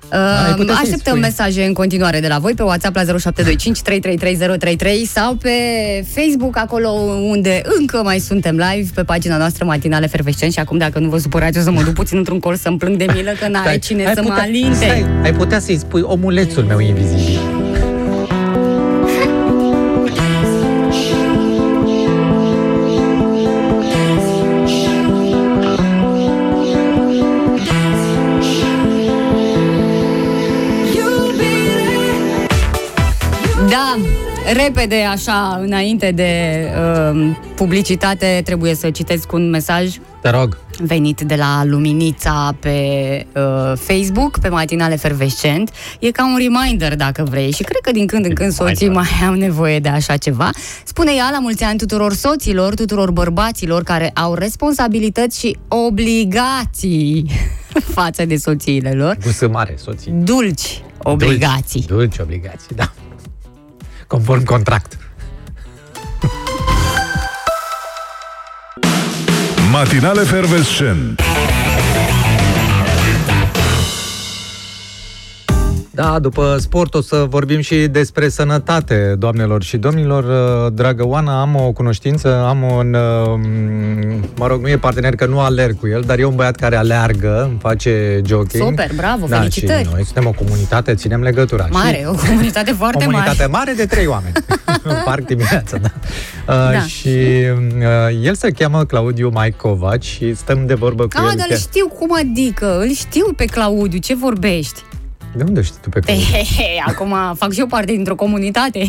Ai Uh, putea să-i așteptăm spui. mesaje în continuare de la voi pe WhatsApp la 0725 333033 sau pe Facebook, acolo unde încă mai suntem live pe pagina noastră matinale Fervescent și acum dacă nu vă supărați o să mă duc puțin într-un col să-mi plâng de milă că n-are Stai, cine ai să mă putea- alinte. Stai, ai putea să-i spui omulețul meu invizibil. Repede așa, înainte de uh, publicitate, trebuie să citesc un mesaj Te rog. venit de la Luminița pe uh, Facebook, pe Matinale Fervescent. E ca un reminder, dacă vrei, și cred că din când în când soții mai au nevoie de așa ceva. Spune ea la mulți ani tuturor soților, tuturor bărbaților care au responsabilități și obligații față de soțiile lor. Gusă mare, soții. Dulci obligații. Dulci, dulci obligații, da conform contract. Matinale Fervescent Da, după sport o să vorbim și despre sănătate, doamnelor și domnilor. Uh, Dragă Oana, am o cunoștință, am un, uh, mă rog, nu e partener că nu alerg cu el, dar e un băiat care aleargă, îmi face jogging. Super, bravo, da, felicitări. Și noi suntem o comunitate, ținem legătura. Mare, și o comunitate foarte o comunitate mare. mare de trei oameni. în parc dimineața, da. Uh, Da. Și uh, el se cheamă Claudiu Maicovaci și stăm de vorbă cu Ah, el. dar chiar- îl știu cum adică, îl știu pe Claudiu, ce vorbești? De unde știi tu pe Claudiu? Ehehe, acum fac și eu parte dintr-o comunitate.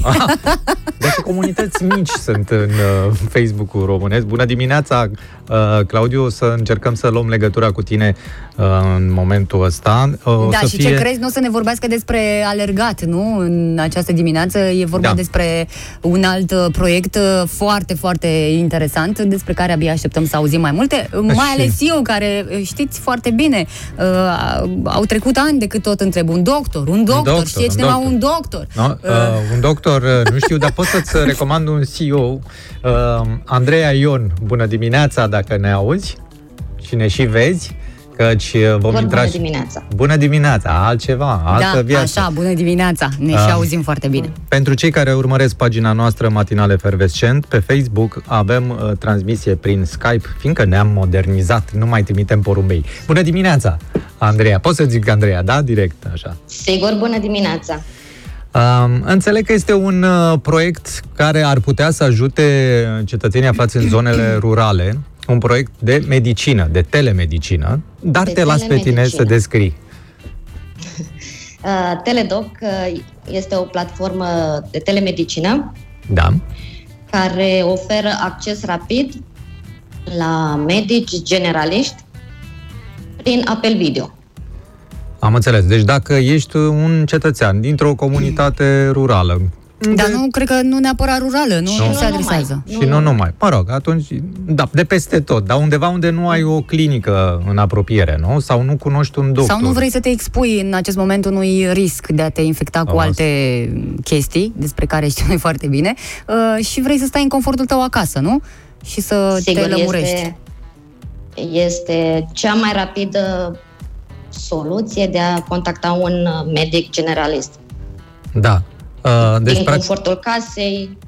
Deci comunități mici sunt în uh, Facebook-ul românesc. Bună dimineața, uh, Claudiu, o să încercăm să luăm legătura cu tine uh, în momentul ăsta. Uh, o da, să și ce crezi, nu o să ne vorbească despre alergat, nu? În această dimineață e vorba Da. despre un alt uh, proiect uh, foarte, foarte interesant, despre care abia așteptăm să auzim mai multe, uh, mai Și- ales eu, care uh, știți foarte bine, uh, au trecut ani de cât tot întreb, un doctor, un doctor, doctor, știe un cineva doctor. un doctor. No? Uh, un doctor, uh, nu știu, dar pot să-ți recomand un CEO. Uh, Andreea Ion, bună dimineața, dacă ne auzi și ne și vezi, căci uh, vom Bună intra și... dimineața. Bună dimineața, altceva, altă da, viață. așa, bună dimineața, ne Ah. și auzim foarte bine. Pentru cei care urmăresc pagina noastră Matinal Efervescent, pe Facebook avem uh, transmisie prin Skype, fiindcă ne-am modernizat, nu mai trimitem porumbei. Bună dimineața, Andreea. Pot să zic Andreea, da? Direct, așa. Sigur, bună dimineața. Um, înțeleg că este un uh, proiect care ar putea să ajute cetățenii aflați în zonele rurale, un proiect de medicină, de telemedicină, dar De te las pe tine telemedicină. să descrii. Uh, Teledoc uh, este o platformă de telemedicină Da? care oferă acces rapid la medici generaliști prin apel video. Am înțeles. Deci dacă ești un cetățean dintr-o comunitate rurală, Dar nu, cred că nu neapărat rurală, nu, nu se adresează. Și nu numai. Mă rog, atunci, da, de peste tot, dar undeva unde nu ai o clinică în apropiere, nu? Sau nu cunoști un doctor. Sau nu vrei să te expui în acest moment unui risc de a te infecta cu Am alte chestii, despre care știu noi foarte bine, uh, și vrei să stai în confortul tău acasă, nu? Și să te lămurești. este, este cea mai rapidă soluție de a contacta un uh, medic generalist. Da. Uh, Deci, deci, din practic, confortul casei,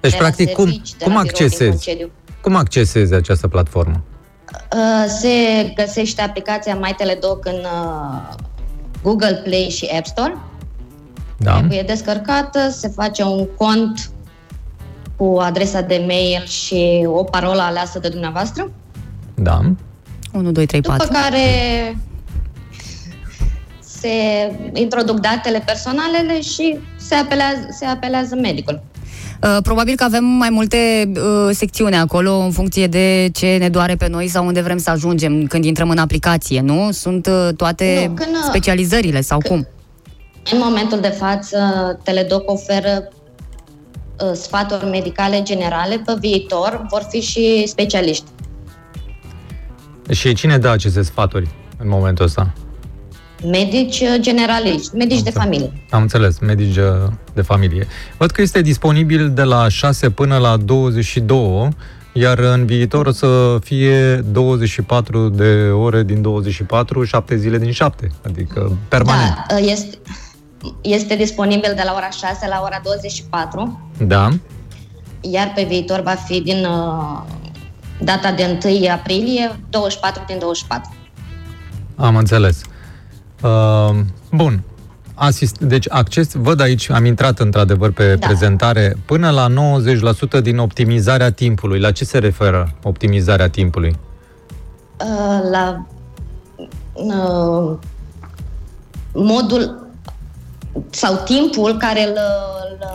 deci, de la practic cum, servici, de cum la birou, din accesezi? concediu. Cum accesezi această platformă? Uh, se găsește aplicația My Teledoc în uh, Google Play și App Store. Da. Trebuie descărcată, se face un cont cu adresa de mail și o parolă aleasă de dumneavoastră, Da. 1, 2, 3, după 4. care se introduc datele personalele și se apelează, se apelează medicul. Uh, Probabil că avem mai multe uh, secțiuni acolo în funcție de ce ne doare pe noi sau unde vrem să ajungem când intrăm în aplicație, nu? Sunt uh, toate Nu, când, uh, specializările sau cum? În momentul de față, Teledoc oferă uh, sfaturi medicale generale, pe viitor vor fi și specialiști. Și cine dă aceste sfaturi în momentul ăsta? Medici uh, generaliști, medici de familie. Am înțeles, medici uh, de familie. Văd că este disponibil de la 6 până la 22, iar în viitor o să fie 24 de ore din 24, 7 zile din 7, adică permanent. Da, uh, este, este disponibil de la ora 6 la ora 24, Da. iar pe viitor va fi din uh, data de 1 aprilie, 24 din 24. Am înțeles. Uh, bun. Asist, deci acces, văd aici, am intrat într-adevăr pe da. prezentare, până la 90% din optimizarea timpului. La ce se referă optimizarea timpului? Uh, la uh, modul sau timpul care îl, îl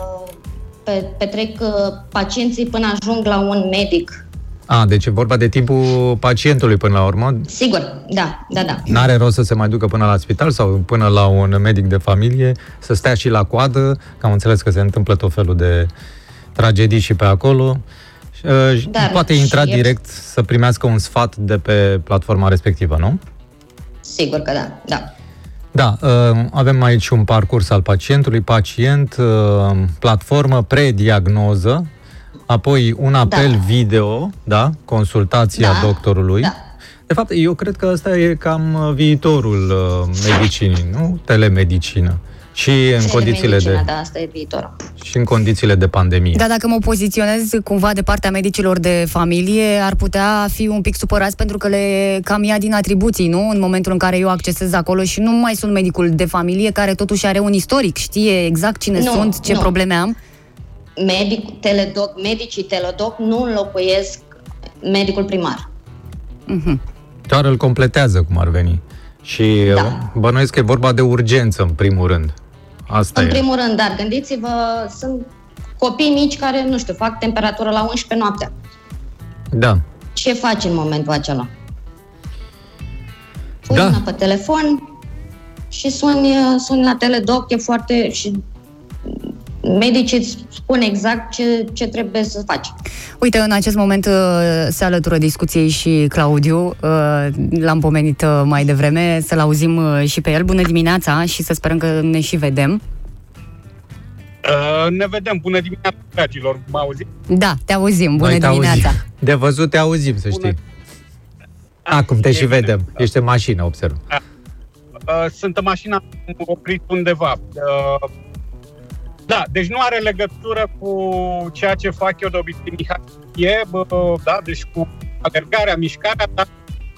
pe, petrec uh, pacienții până ajung la un medic. A, deci e vorba de timpul pacientului până la urmă. Sigur, da, da, da. N-are rost să se mai ducă până la spital sau până la un medic de familie, să stea și la coadă, că am înțeles că se întâmplă tot felul de tragedii și pe acolo. Și, uh, Dar poate și intra el- direct să primească un sfat de pe platforma respectivă, nu? Sigur că da, da. Da, uh, avem aici un parcurs al pacientului, pacient, uh, platformă, prediagnoză, apoi un apel Da. video, da? Consultația Da, doctorului. da. De fapt, eu cred că ăsta e cam uh, viitorul uh, medicinii, nu? Telemedicină. Și în condițiile de, Telemedicina, Da, asta e viitorul. și în condițiile de pandemie. Dar dacă mă poziționez cumva de partea medicilor de familie, ar putea fi un pic supărați pentru că le cam ia din atribuții, nu? În momentul în care eu accesez acolo și nu mai sunt medicul de familie care totuși are un istoric, știe exact cine Nu, sunt, ce nu. probleme am. Medic, teledoc, medicii teledoc nu înlocuiesc medicul primar. Mhm. Doar îl completează, cum ar veni. Și da. bănuiesc că e vorba de urgență, în primul rând. Asta În e. primul rând, dar gândiți-vă, sunt copii mici care, nu știu, fac temperatură la 11 noaptea. Da. Ce faci în momentul acela? Pui Da. mâna pe telefon și suni, suni la teledoc, e foarte... și medicii îți spun exact ce, ce trebuie să faci. Uite, în acest moment uh, se alătură discuției și Claudiu, uh, l-am pomenit uh, mai devreme, să-l auzim uh, și pe el. Bună dimineața și să sperăm că ne și vedem. Uh, ne vedem. Bună dimineața, dragilor. Mă auzi? Da, te auzim. Bună Noi te dimineața. auzim. De văzut te auzim, să știi. Acum te și vedem. Ești în mașină, observ. Uh, sunt în mașina am oprit undeva. Uh, da, deci nu are legătură cu ceea ce fac eu de obicei, Mihai. E, bă, da, deci cu alergarea, mișcarea, dar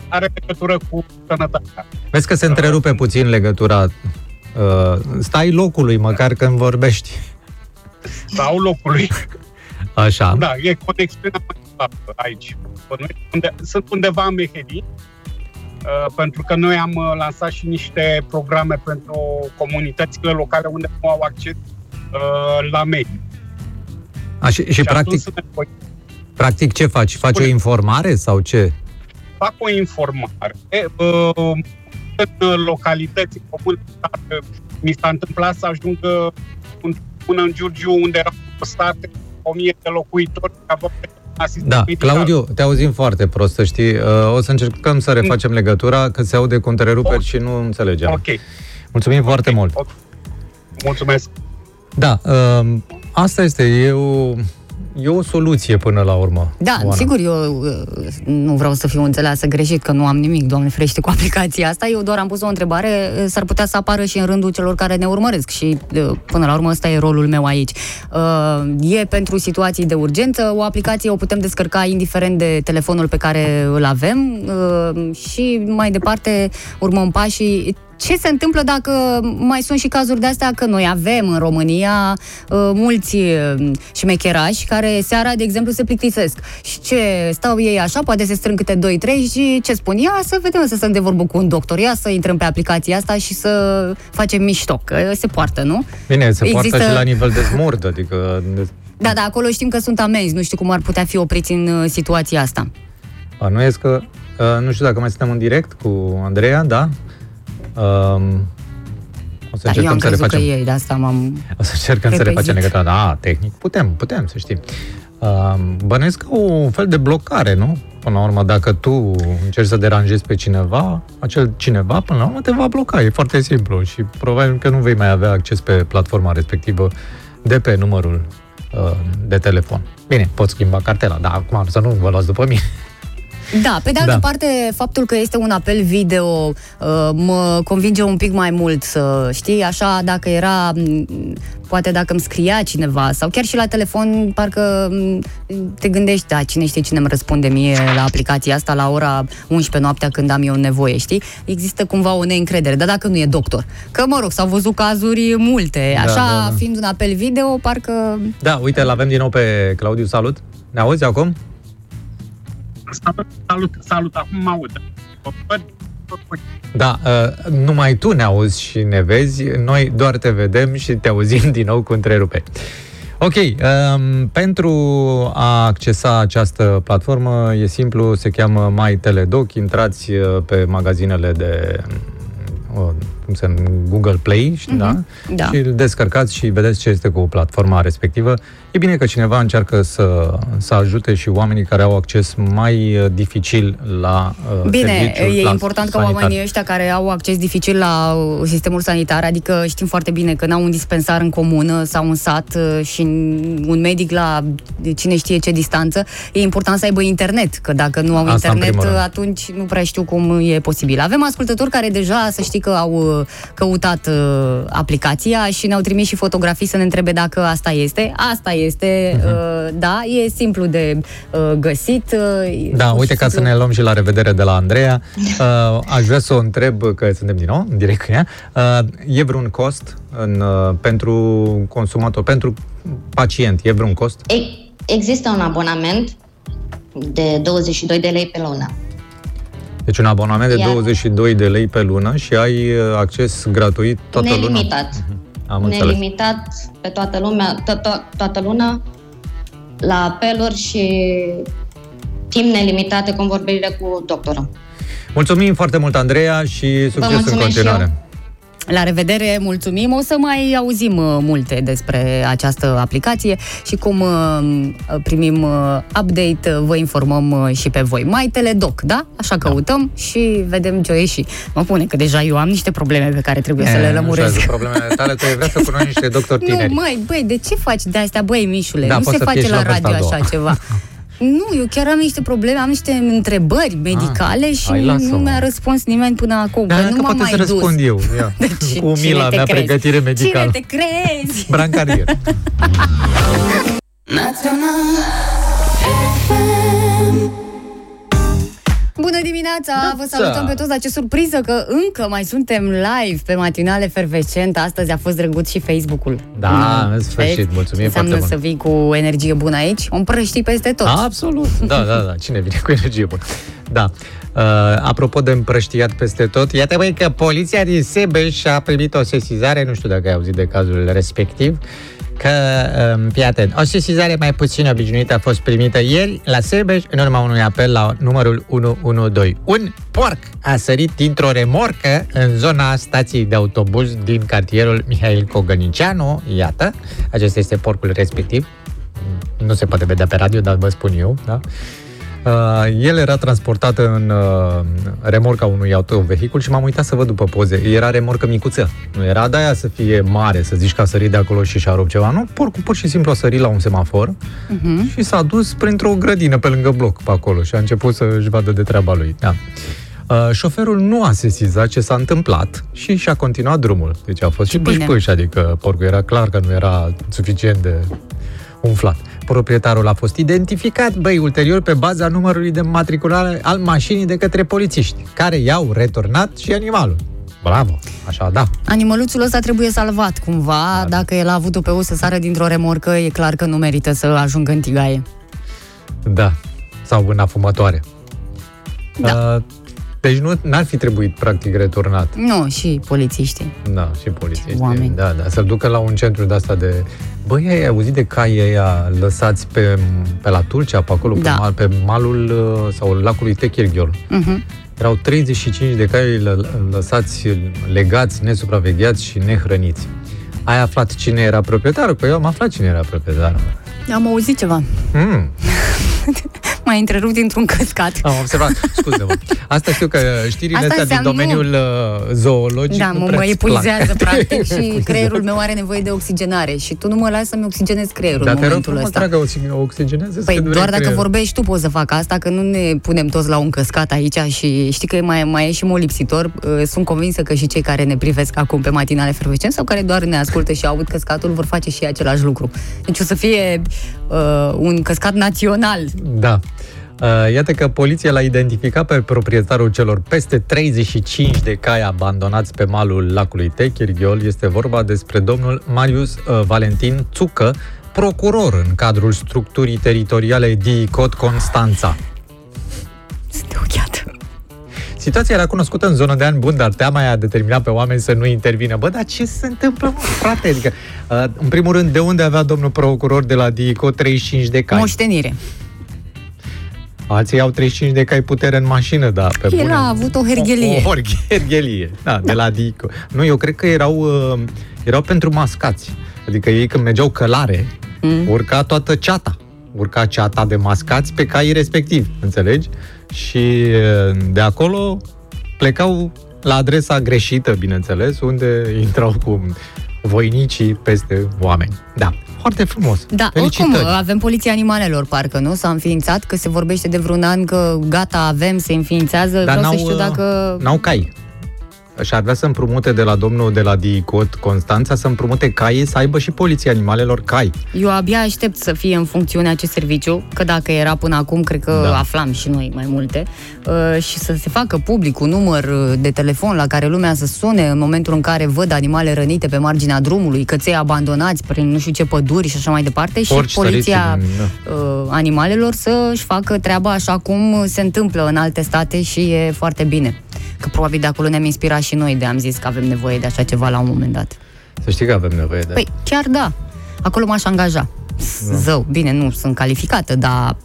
are legătură cu sănătatea. Vezi că se întrerupe puțin legătura. Uh, stai locului, măcar când vorbești. Sau locului. Așa. Da, e conexiunea mai departe aici. Noi unde, sunt undeva în Mehedi, uh, pentru că noi am uh, lansat și niște programe pentru comunitățile locale unde nu au acces uh, la mediu. A, și, și Și practic, atunci suntem- practic ce faci? Faci o informare sau ce? fac o informare. Uh, în localități comune, dacă mi s-a întâmplat să ajung uh, în- până în Giurgiu, unde erau postate o mie de locuitori, aveam asistent Da, medical. Claudiu, te auzim foarte prost, să știi. Uh, O să încercăm să refacem legătura, că se aude cu întreruperi și nu înțelegem. Ok, Mulțumim foarte mult. mulțumesc. Da, uh, asta este, e o, e o soluție până la urmă. Da, Oana. sigur, eu uh, nu vreau să fiu înțeleasă greșit, că nu am nimic, Doamne ferește, cu aplicația asta. Eu doar am pus o întrebare, uh, s-ar putea să apară și în rândul celor care ne urmăresc și, uh, până la urmă, ăsta e rolul meu aici. Uh, E pentru situații de urgență, o aplicație o putem descărca indiferent de telefonul pe care îl avem uh, și mai departe urmăm pașii ce se întâmplă dacă mai sunt și cazuri de astea că noi avem în România uh, mulți uh, șmecherași care seara, de exemplu, se plictisesc. Și ce stau ei așa, poate se strâng câte 2-3 și ce spun? Ia să vedem, să stăm de vorbă cu un doctor, ia să intrăm pe aplicația asta și să facem mișto, că se poartă, nu? Bine, se poartă Există- și la nivel de smurd, adică... De... Da, da, acolo știm că sunt amenzi, nu știu cum ar putea fi opriți în uh, situația asta. Bănuiesc că, uh, nu știu dacă mai suntem în direct cu Andreea, da? Um, o să Da, eu încercăm am să crezut că refacem. ei, de asta m-am... O să încercăm să repezit. refacem legătura. Da, tehnic, putem, putem, să știi. Um, bănuiesc că un fel de blocare, nu? Până la urmă, dacă tu încerci să deranjezi pe cineva, acel cineva, până la urmă, te va bloca. E foarte simplu și probabil că nu vei mai avea acces pe platforma respectivă de pe numărul uh, de telefon. Bine, poți schimba cartela, dar acum să nu vă luați după mine. Da, pe de altă Da. parte, faptul că este un apel video uh, mă convinge un pic mai mult să știi, așa, dacă era, m, poate dacă îmi scria cineva sau chiar și la telefon, parcă m, te gândești, da, cine știe cine îmi răspunde mie la aplicația asta la ora 11 noaptea când am eu nevoie, știi? Există cumva o neîncredere, dar dacă nu e doctor. Că, mă rog, s-au văzut cazuri multe, Da, așa, da, da. fiind un apel video, parcă... Da, uite, îl avem din nou pe Claudiu, salut. Ne auzi acum? Salut, salut, salut, acum mă aud. Da, uh, numai tu ne auzi și ne vezi, noi doar te vedem și te auzim din nou cu întreruperi. Ok, um, pentru a accesa această platformă e simplu, se cheamă My Teledoc, intrați uh, pe magazinele de uh, cum se numește, Google Play, mm-hmm. da? Da. Și îl descărcați și vedeți ce este cu platforma respectivă. E bine că cineva încearcă să, să ajute și oamenii care au acces mai uh, dificil la uh, Bine, serviciul, e la important ca sanitar. oamenii ăștia care au acces dificil la uh, sistemul sanitar, adică știm foarte bine că n-au un dispensar în comună sau un sat uh, și un medic la cine știe ce distanță, e important să aibă internet, că dacă nu au Asta în internet, primul rând. uh, atunci nu prea știu cum e posibil. Avem ascultători care deja, să știi că au uh, căutat uh, aplicația și ne-au trimis și fotografii să ne întrebe dacă asta este. Asta este, Mhm. uh, da, e simplu de uh, găsit. uh, Da, pur uite, și ca să simplu- ne luăm și la revedere de la Andreea, uh, aș vrea să o întreb, că suntem din nou, în direct cu ea, uh, e vreun cost în, uh, pentru consumator, pentru pacient, e vreun cost? E- Există un abonament de 22 de lei pe lună. Deci un abonament de Iar- 22 de lei pe lună și ai uh, acces gratuit toată luna? Nelimitat. Am înțeles. Nelimitat pe toată lumea, to- to- toată luna, la apeluri și timp nelimitat de convorbire cu doctorul. Mulțumim foarte mult, Andreea, și succes în mulțumesc și continuare. La revedere, mulțumim. O să mai auzim uh, multe despre această aplicație și cum uh, primim uh, update, uh, vă informăm uh, și pe voi. Mai Teledoc, da? Așa căutăm și vedem ce o ieși. Mă pune că deja eu am niște probleme pe care trebuie să le E, lămuresc. așa, problemele tale, tu ai vrea să cunoști niște doctori Nu, tineri. măi, băi, de ce faci de astea, băi, Mișule? Da, nu poți se să fie face și la la vârsta radio a doua. așa ceva. Nu, eu chiar am niște probleme, am niște întrebări medicale și hai, nu, lasă-mă. mi-a răspuns nimeni până acum. Da, că că nu m-am poate mai să dus. răspund eu. Ia. Deci, Cu cine mila te mea crezi? pregătire medicală. Cine te crezi? Brancarier. Bună dimineața! Vă salutăm pe toți, dar ce surpriză că încă mai suntem live pe matinale fervescent. Astăzi a fost drăguț și Facebook-ul. Da, în sfârșit, Vezi? mulțumim Ce înseamnă foarte să mult. vii cu energie bună aici? O împrăști peste tot. Absolut. Da, da, da. Cine vine cu energie bună? Da. Uh, apropo de împrăștiat peste tot, iată băi că poliția din Sebeș a primit o sesizare, nu știu dacă ai auzit de cazul respectiv, că, um, fii atent, o sesizare mai puțin obișnuită a fost primită ieri la Sebeș în urma unui apel la numărul 112. Un porc a sărit dintr-o remorcă în zona stației de autobuz din cartierul Mihail Cogănicianu, iată, acesta este porcul respectiv, nu se poate vedea pe radio, dar vă spun eu, da? Uh, el era transportat în uh, remorca unui autovehicul și m-am uitat să văd după poze. Era remorcă micuță. Nu era de aia să fie mare, să zici că a sărit de acolo și și-a rupt ceva. Nu, porcul pur și simplu a sărit la un semafor Mhm. și s-a dus printr-o grădină pe lângă bloc pe acolo și a început să-și vadă de treaba lui. Da. Uh, șoferul nu a sesizat ce s-a întâmplat și și-a continuat drumul. Deci a fost și Bine. pâși adică porcul era clar că nu era suficient de umflat. Proprietarul a fost identificat, băi, ulterior pe baza numărului de matriculare al mașinii de către polițiști, care i-au returnat și animalul. Bravo! Așa, da. Animăluțul ăsta trebuie salvat cumva. Dacă el a avut-o pe o să sară dintr-o remorcă, e clar că nu merită să ajungă în tigaie. Da. Sau în afumătoare. Da. Uh, deci nu n-ar fi trebuit, practic, returnat. Nu, și polițiștii. Da, și polițiștii. oameni. Da, da. Să-l ducă la un centru de asta de... Băi, ai auzit de cai ăia lăsați pe, pe la Tulcea, pe acolo, Da. pe, mal, pe malul uh, sau lacului Techirghiol. Mhm. Erau 35 de cai lă- lăsați legați, nesupravegheați și nehrăniți. Ai aflat cine era proprietarul? Că eu am aflat cine era proprietarul. Am auzit ceva. Mm. M-a întrerupt dintr-un căscat. Am observat. Scuze-mă. Asta știu că știrile Asta astea din înseamnă- domeniul uh, zoologic Da, nu mă, prea mă îți plac. epuizează practic și Epuizează. creierul meu are nevoie de oxigenare și tu nu mă lași să-mi oxigenezi creierul Dar în te rog momentul frumos, ăsta. dragă, oxi- oxigenează Păi doar dacă vorbești tu poți să fac asta, că nu ne punem toți la un căscat aici și știi că mai, mai e și molipsitor. Uh, Sunt convinsă că și cei care ne privesc acum pe matinale fervescent sau care doar ne ascultă și aud căscatul vor face și ei același lucru. Deci o să fie uh, un căscat național. Da. Uh, Iată că poliția l-a identificat pe proprietarul celor peste 35 de cai abandonați pe malul lacului Techirghiol. Este vorba despre domnul Marius uh, Valentin Țucă, procuror în cadrul structurii teritoriale DICOT Constanța. Sunt ochiată. Situația era cunoscută în zonă de ani buni, dar teama i-a determinat pe oameni să nu intervină. Bă, dar ce se întâmplă, mă, frate? Adică, uh, în primul rând, de unde avea domnul procuror de la DICO 35 de cai? Moștenire. Alții au 35 de cai putere în mașină, da, pe El bune. a avut o herghelie. O, o herghelie, da, de la Dico. Nu, eu cred că erau, uh, erau pentru mascați. Adică ei când mergeau călare, Mm. urca toată ceata. Urca ceata de mascați pe caii respectivi, înțelegi? Și uh, de acolo plecau la adresa greșită, bineînțeles, unde intrau cu voinicii peste oameni. Da, foarte frumos. Da, Felicitări. oricum, avem poliția animalelor, parcă, nu? S-a înființat, că se vorbește de vreun an că gata, avem, se înființează. Dar Vreau n-au, să știu uh, dacă... N-au cai. Și ar vrea să împrumute de la domnul de la DICOT Constanța să împrumute cai, să aibă și poliția animalelor cai. Eu abia aștept să fie în funcțiune acest serviciu, că dacă era până acum, cred că Da. aflam și noi mai multe, uh, și să se facă public un număr uh, de telefon la care lumea să sune în momentul în care văd animale rănite pe marginea drumului, căței abandonați prin nu știu ce păduri și așa mai departe, și Porci poliția săriți în- uh, animalelor să-și facă treaba așa cum se întâmplă în alte state și e foarte bine. Că probabil de acolo ne-am inspirat și noi de am zis că avem nevoie de așa ceva la un moment dat. Să știi că avem nevoie de... Păi chiar da. Acolo m-aș angaja. Da. Zău, bine, nu sunt calificată, dar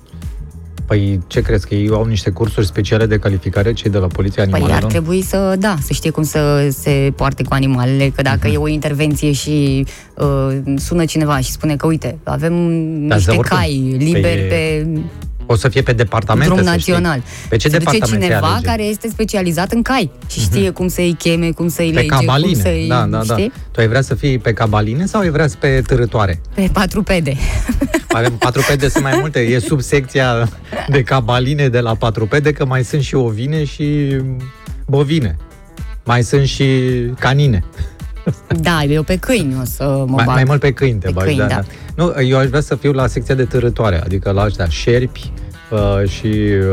Păi ce crezi, că ei au niște cursuri speciale de calificare, cei de la Poliția păi Animalelor? ar trebui să, da, să știe cum să se poarte cu animalele, că dacă Mhm. e o intervenție și uh, sună cineva și spune că, uite, avem Da, niște zău, oricum. cai liberi Păi e- pe O să fie pe departamente, drum să național. Știi. Pe ce se duce departamente cineva alege? care este specializat în cai și știe cum să-i cheme, cum să-i Pe lege, cum cabaline, să-i... da, da, da. știi? Tu ai vrea să fii pe cabaline sau ai vrea să pe târătoare? Pe patrupede. Avem patrupede, sunt mai multe. E subsecția de cabaline de la patrupede, că mai sunt și ovine și bovine. Mai sunt și canine. Da, eu pe câini o să mă Mai, bag. mai mult pe câini te Pe bagi, câini, da, da. Da. Nu, eu aș vrea să fiu la secția de târătoare, adică la ăștia șerpi uh, și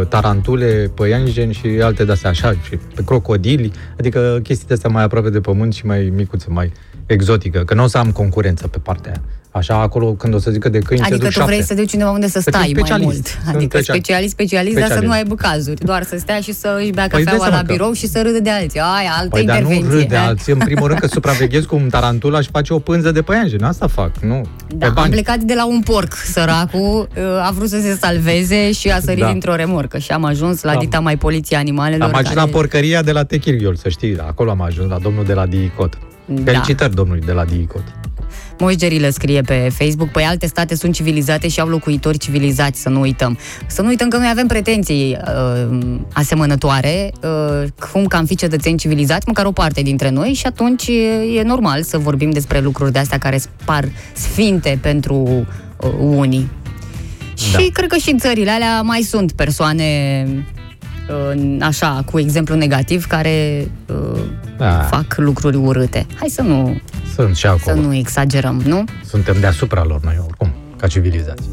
tarantule, păianjeni și alte de-astea, așa, și pe crocodili, adică chestii de astea mai aproape de pământ și mai micuțe, mai exotică, că nu o să am concurență pe partea aia. Așa, acolo, când o să zică de câini, se Adică duc tu vrei șapte. să duci undeva unde să Să fii stai mai specialist. mult. Sunt Adică special- specialist, specialist, dar să specialist. nu aibă cazuri. Doar să stea și să își bea Păi dai cafeaua seama la că- birou și să râdă de alții. Aia, altă Păi dar nu intervenție. râd de eh? alții. În primul rând că supraveghez cum tarantula și face o pânză de păianjen. Asta fac, nu. Da, pe am bani. plecat de la un porc, săracul, a vrut să se salveze și a sărit Da. dintr-o remorcă și am ajuns la Am- dita mai poliția animalelor. Am ajuns care... la porcăria de la Techirghiol, să știi. Acolo am ajuns, la domnul de la DICOT. Da. Felicitări domnului de la DICOT. Moșgerilă scrie pe Facebook, păi alte state sunt civilizate și au locuitori civilizați, să nu uităm. Să nu uităm că noi avem pretenții uh, asemănătoare, uh, cum că am fi cetățeni civilizați, măcar o parte dintre noi și atunci e, e normal să vorbim despre lucruri de astea care par sfinte pentru uh, unii. Da. Și cred că și în țările alea mai sunt persoane uh, așa, cu exemplu negativ, care uh, Da. fac lucruri urâte. Hai să nu, Sunt și să acolo. nu exagerăm, nu? Suntem deasupra lor noi, oricum, ca civilizați.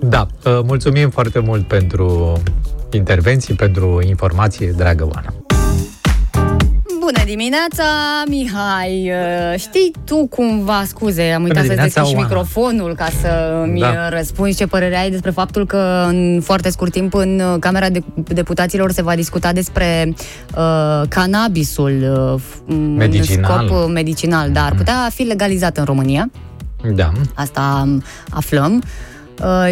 Da, uh, mulțumim foarte mult pentru intervenții, pentru informație, dragă Oana. Bună dimineața, Mihai! Uh, Știi tu cumva, scuze, am uitat să dimineața, deschizi și Oana. microfonul ca să-mi Da. da. răspunzi ce părere ai despre faptul că în foarte scurt timp în uh, Camera de Deputaților se va discuta despre uh, cannabisul uh, f- m, Medicinal. în scop uh, medicinal, dar ar putea fi legalizat în România. Da. Asta um, aflăm. Uh,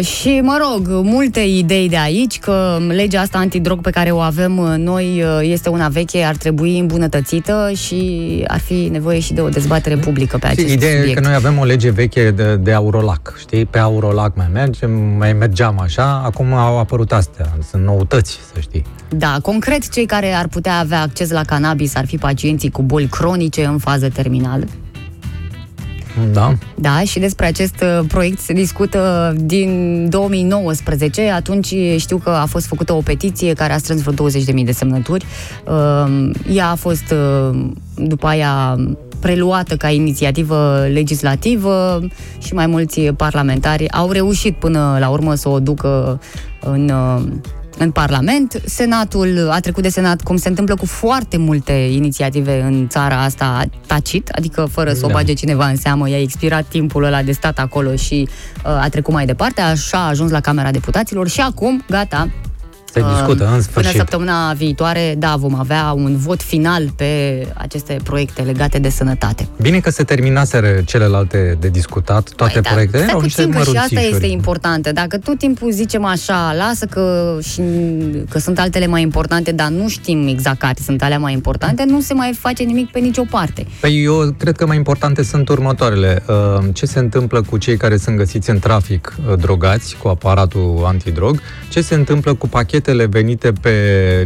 și, mă rog, multe idei de aici, că legea asta antidrog pe care o avem uh, noi uh, este una veche, ar trebui îmbunătățită și ar fi nevoie și de o dezbatere publică pe acest Ideea e subiect. că noi avem o lege veche de, de Aurolac, știi? Pe Aurolac mai mergem, mai mergeam așa, acum au apărut astea, sunt noutăți, să știi. Da, concret, cei care ar putea avea acces la cannabis ar fi pacienții cu boli cronice în fază terminală. Da. Da, și despre acest uh, proiect se discută din 2019. Atunci știu că a fost făcută o petiție care a strâns vreo 20.000 de semnături. Uh, Ea a fost uh, după aia preluată ca inițiativă legislativă și mai mulți parlamentari au reușit până la urmă să o ducă în uh, în Parlament. Senatul a trecut de Senat, cum se întâmplă cu foarte multe inițiative în țara asta, tacit, adică fără să o Da. bage cineva în seamă, i-a expirat timpul ăla de stat acolo și uh, a trecut mai departe, așa a ajuns la Camera Deputaților și acum, gata, Se discută, în Până sfârșit. săptămâna viitoare, da, vom avea un vot final pe aceste proiecte legate de sănătate. Bine că se terminaseră celelalte de discutat, toate Păi, da, proiectele. Stai Erau niște puțin că și asta mărunțișuri. este importantă. Dacă tot timpul zicem așa, lasă că, și, că sunt altele mai importante, dar nu știm exact care sunt alea mai importante, nu se mai face nimic pe nicio parte. Păi eu cred că mai importante sunt următoarele. Uh, Ce se întâmplă cu cei care sunt găsiți în trafic uh, drogați cu aparatul antidrog? Ce se întâmplă cu pachetele venite pe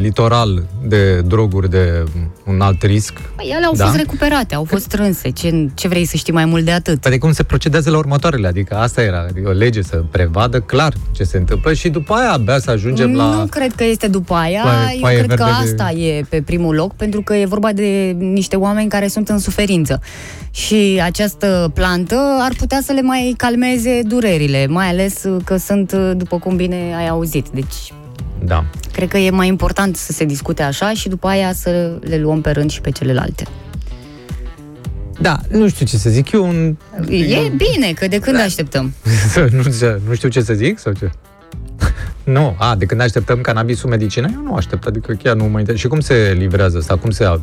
litoral de droguri de un alt risc? Păi ele au Da? fost recuperate, au fost strânse. Ce, ce vrei să știi mai mult de atât? Păi de cum se procedează la următoarele? Adică asta era, adică o lege să prevadă clar ce se întâmplă și după aia abia să ajungem la... Nu cred că este după aia, Foaie- eu foaie cred că verde de- asta e pe primul loc, pentru că e vorba de niște oameni care sunt în suferință. Și această plantă ar putea să le mai calmeze durerile, mai ales că sunt, după cum bine ai auzit. Deci, Da. cred că e mai important să se discute așa și după aia să le luăm pe rând și pe celelalte. Da, nu știu ce să zic. Eu un... E bine, că de când așteptăm? nu, știu- nu știu ce să zic sau ce? nu, a, de când așteptăm cannabisul medicină, eu nu aștept, adică chiar nu mă interesează. Și cum se livrează asta? Cum se,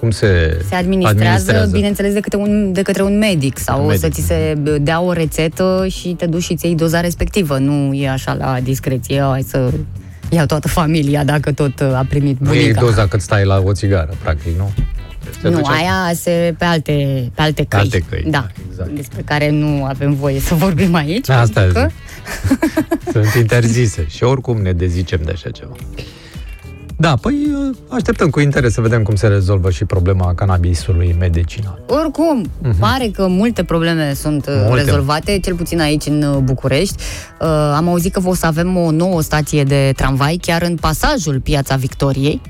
cum se, Se administrează, bineînțeles, de către un, de către un medic sau Un medic, să ți se dea o rețetă și te duci și ți iei doza respectivă. Nu e așa la discreție, hai să iau toată familia dacă tot uh, a primit Nu e bunica. doza cât stai la o țigară, practic, nu? Te Nu, duci aia se pe alte, pe alte căi. alte căi, Da, exact. despre care nu avem voie să vorbim aici. Asta pentru că Sunt interzise și oricum ne dezicem de așa ceva. Da, păi așteptăm cu interes să vedem cum se rezolvă și problema cannabisului medicinal. Oricum, Mhm. pare că multe probleme sunt uh, Multe. rezolvate, cel puțin aici în uh, București. Uh, am auzit că o să avem o nouă stație de tramvai chiar în pasajul Piața Victoriei.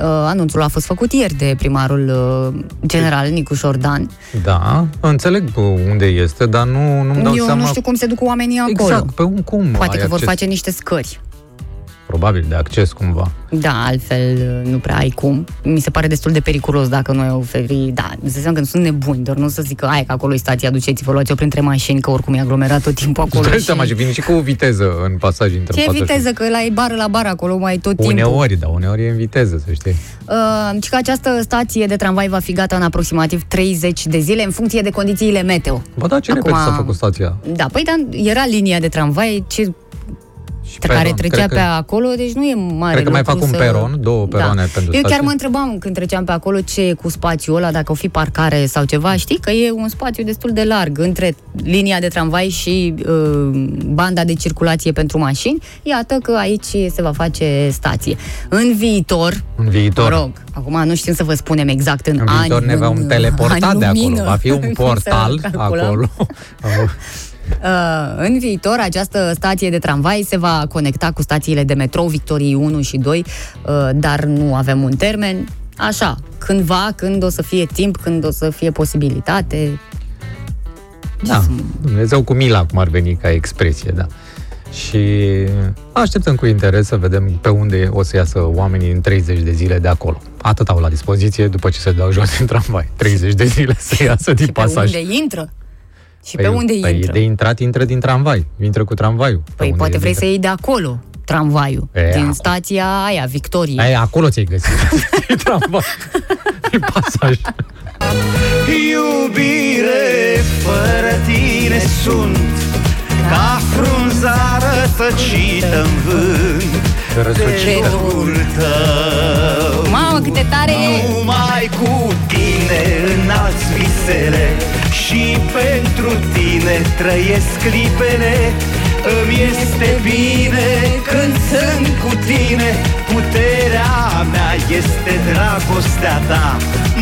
Uh, anunțul a fost făcut ieri de primarul uh, general Nicuș Șordan. Da, înțeleg unde este, dar nu, nu-mi dau Eu seama... nu știu cum se duc oamenii acolo. Exact, pe un cum Poate ai că vor acces? face niște scări. Probabil de acces cumva. Da, altfel uh, nu prea ai cum. Mi se pare destul de periculos dacă noi oferi... Da, îți dai seama că sunt nebuni, doar nu să zic că ai că acolo e stația, duceți-vă, luați-o printre mașini, că oricum e aglomerat tot timpul acolo. Îți dai și- seama și vine și cu o viteză în pasaj între Ce pasaj. viteză, că la e bară la bară acolo mai tot timpul. Uneori, da, uneori e în viteză, să știi. Uh, și că această stație de tramvai va fi gata în aproximativ 30 de zile în funcție de condițiile meteo. Bă, da, ce Acum- repede s-a făcut stația? Da, păi dar era linia de tramvai ce, care peron, trecea cred că- pe acolo, deci nu e mare Cred că mai lucru fac un să... peron, două peroane da. pentru Eu chiar stație. mă întrebam când treceam pe acolo ce e cu spațiul ăla, dacă o fi parcare sau ceva. Știi că e un spațiu destul de larg între linia de tramvai și uh, banda de circulație pentru mașini. Iată că aici se va face stație. În viitor, În viitor. Mă rog, acum nu știm să vă spunem exact în, În ani. viitor ne vom în teleporta ani de acolo. lumină. Va fi un Cum să portal calculăm. acolo. Uh, în viitor, această stație de tramvai se va conecta cu stațiile de metrou Victoriei 1 și 2, uh, dar nu avem un termen. Așa, cândva, când o să fie timp, când o să fie posibilitate. Da, Dumnezeu cu mila, cum ar veni ca expresie, da. Și așteptăm cu interes să vedem pe unde o să iasă oamenii în 30 de zile de acolo. Atât au la dispoziție după ce se dau jos din tramvai. 30 de zile să iasă din Pe pasaj. unde intră? Și pe unde păi intră? de intrat, intră din tramvai. Intră cu tramvaiul. Pe Păi unde poate vrei intră. să iei de acolo tramvaiul, E, din acolo. stația aia, Victoriei. Aia, acolo ți-ai găsit. din tramvai. din pasaj. Iubire, fără tine sunt Ca frunza rătăcită în vânt Răsucită. Dreptul tău Mamă, câte tare e! Numai cu tine înalți visele Și pentru tine trăiesc clipele Îmi este bine când sunt cu tine Puterea mea este dragostea ta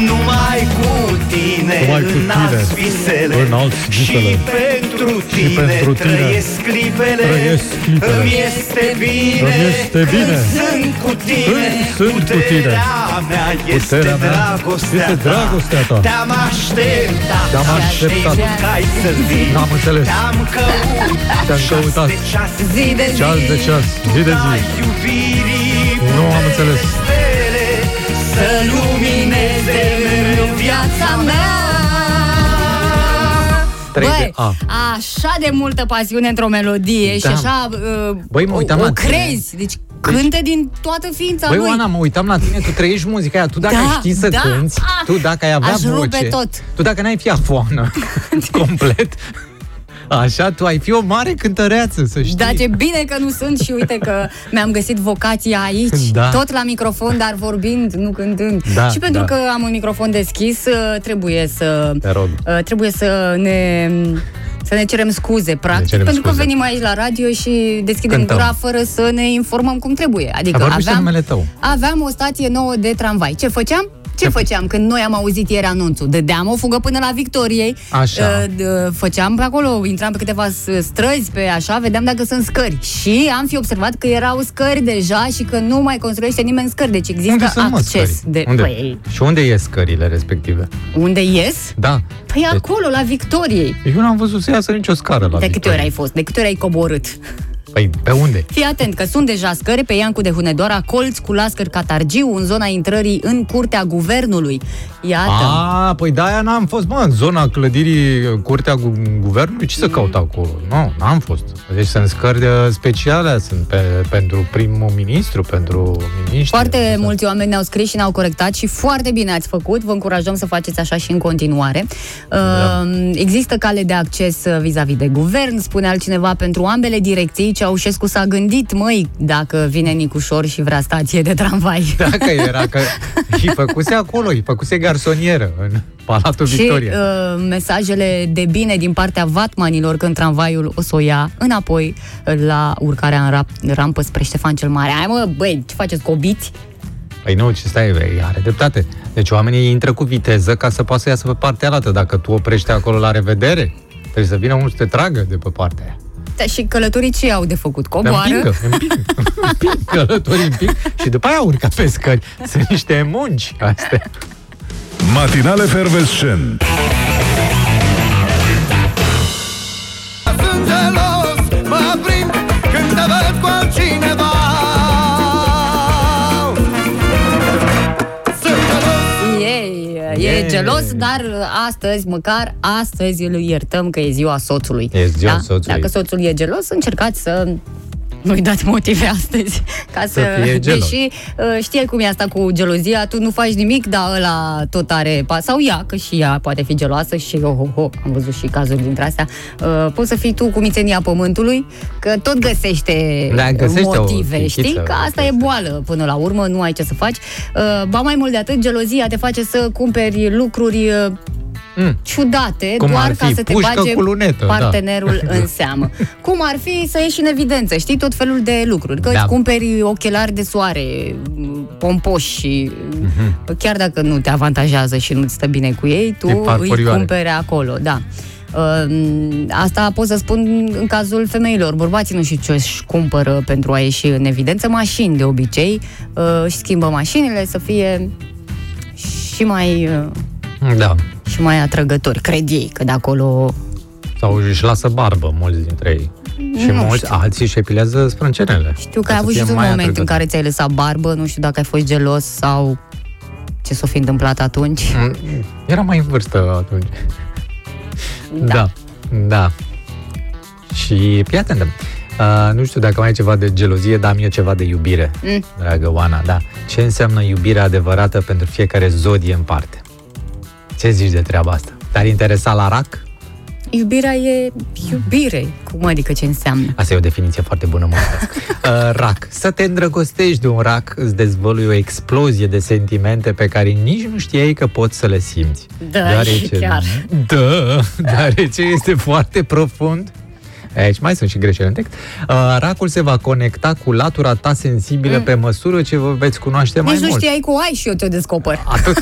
Numai cu tine Numai cu înalți tine visele înalți visele. Și pentru tine, pentru tine trăiesc clipele trăiesc clipele. Îmi este bine Îmi este bine când sunt cu tine când sunt cu tine. Puterea mea este Puterea mea dragostea este dragostea ta. Te-am așteptat Te-am și așteptat. știut că ai să vii N-am înțeles. Te-am căutat Te-am căutat. ceas de ceas Zi de zi. Ceas de ceas, zi de zi. Ai iubirii Nu am înțeles. Stele Să lumineze mereu viața mea Trei Băi, de A. așa de multă pasiune într-o melodie Da. și așa uh, Băi, mă uitam o, la o tine. crezi. Deci cântă din toată ființa Băi, lui. Oana, mă uitam la tine, tu trăiești muzica aia. Tu dacă Da, știi să da. cânti, Ah, tu dacă ai avea aș rupe voce, tot. tu dacă n-ai fi afoană complet, așa, tu ai fi o mare cântăreață, să știi. Da, ce bine că nu sunt și uite că mi-am găsit vocația aici, Da. tot la microfon, dar vorbind, nu cântând. Da, și pentru da. că am un microfon deschis, uh, trebuie să Te rog. uh, trebuie să ne să ne cerem scuze, practic, cerem pentru că scuze. venim aici la radio și deschidem Cântăm. gura fără să ne informăm cum trebuie. Adică A vorbit și aveam, numele tău. aveam o stație nouă de tramvai. Ce făceam? Ce făceam când noi am auzit ieri anunțul? Dădeam o fugă până la Victoriei. Așa. Uh, d- făceam pe acolo, intram pe câteva s- străzi, pe așa, vedeam dacă sunt scări. Și am fi observat că erau scări deja și că nu mai construiește nimeni scări. Deci există Unde sunt, mă, acces. scări? De, Unde? Păi, Și unde ies scările respective? unde ies? Da. Păi acolo, la Victoriei. Eu n-am văzut să iasă nicio scară la De câte Victoria. ori ai fost? De câte ori ai coborât? Păi, pe unde? Fii atent că sunt deja scări pe Iancu de Hunedoara, colț cu lascări Catargiu, în zona intrării în curtea guvernului. Iată. A, păi de-aia n-am fost, mă, în zona clădirii Curtea Gu- Guvernului, ce să caut acolo? Nu, n-am fost. Deci sunt scări de speciale, sunt pe, pentru primul ministru, pentru miniștri. Foarte mulți oameni ne-au scris și ne-au corectat și foarte bine ați făcut. Vă încurajăm să faceți așa și în continuare. Da. Uh, Există cale de acces uh, vis-a-vis de guvern, spune altcineva, pentru ambele direcții. Ceaușescu s-a gândit, măi, dacă vine Nicușor și vrea stație de tramvai. Dacă era că îi făcuse acolo, îi făcuse garsonieră în Palatul Și Victoria. uh, mesajele de bine din partea vatmanilor când tramvaiul o să o ia înapoi la urcarea în rap- rampă spre Ștefan cel Mare. Hai mă, băi, ce faceți, cobiți? Păi nu, ce stai, băi, are dreptate. Deci oamenii intră cu viteză ca să poată să iasă pe partea altă. Dacă tu oprești acolo la revedere, trebuie să vină unul să te tragă de pe partea aia. Da, și călătorii ce au de făcut? Coboară? Împingă, împing, împing, călătorii împing și după aia urcă pe scări. Sunt niște munci astea. Matinale Fervescent. Sunt gelos, mă gelos, dar astăzi, măcar astăzi îl iertăm că e ziua soțului. E ziua da? soțului. Dacă soțul e gelos, încercați să nu-i dați motive astăzi ca să... Să fie gelos. Deși uh, știi cum e asta cu gelozia, tu nu faci nimic, dar ăla tot are... pa- Sau ea, că și ea poate fi geloasă și oh, oh, oh, am văzut și cazuri dintre astea. Uh, poți să fii tu cu mițenia pământului, că tot găsește, Da, găsește o motive, chichiță, știi? Că asta e boală până la urmă, nu ai ce să faci. Uh, ba mai mult de atât, gelozia te face să cumperi lucruri uh, Mm. ciudate, Cum doar ar ca fi să te pușcă bage cu lunetă, da. partenerul în seamă. Cum ar fi să ieși în evidență, știi, tot felul de lucruri. Că Da. îți cumperi ochelari de soare, pompoși și Mhm. chiar dacă nu te avantajează și nu-ți stă bine cu ei, tu Tip îi farfurioare. cumperi acolo, da. Uh, Asta pot să spun în cazul femeilor. Bărbații nu știu ce își cumpără pentru a ieși în evidență. Mașini, de obicei, uh, și schimbă mașinile să fie și mai, uh, Da. Și mai atrăgători, cred ei, că de acolo Sau își lasă barbă mulți dintre ei. Și Nu mulți știu. alții își epilează sprâncenele. Știu că Ca ai să avut și fie tu un mai moment în atrăgător. care ți-ai lăsat barbă, nu știu dacă ai fost gelos sau ce s-a fi întâmplat atunci. Mm, Era mai în vârstă atunci. Da. Da. Și fii atentă. Uh, nu știu dacă mai ai ceva de gelozie, dar am eu ceva de iubire, Mm. dragă Oana, da. Ce înseamnă iubirea adevărată pentru fiecare zodie în parte? Ce zici de treaba asta? Te-ar interesa la rac? Iubirea e iubire. Cum adică ce înseamnă? Asta e o definiție foarte bună, mă. uh, rac. Să te îndrăgostești de un rac îți dezvălui o explozie de sentimente pe care nici nu știai că poți să le simți. Da, și chiar. Da, deoarece este foarte profund. Aici mai sunt și greșeli în text. Uh, racul se va conecta cu latura ta sensibilă Mm. pe măsură ce vă veți cunoaște mai Nici nu mult. știai cu ai și eu te descoper. Atât.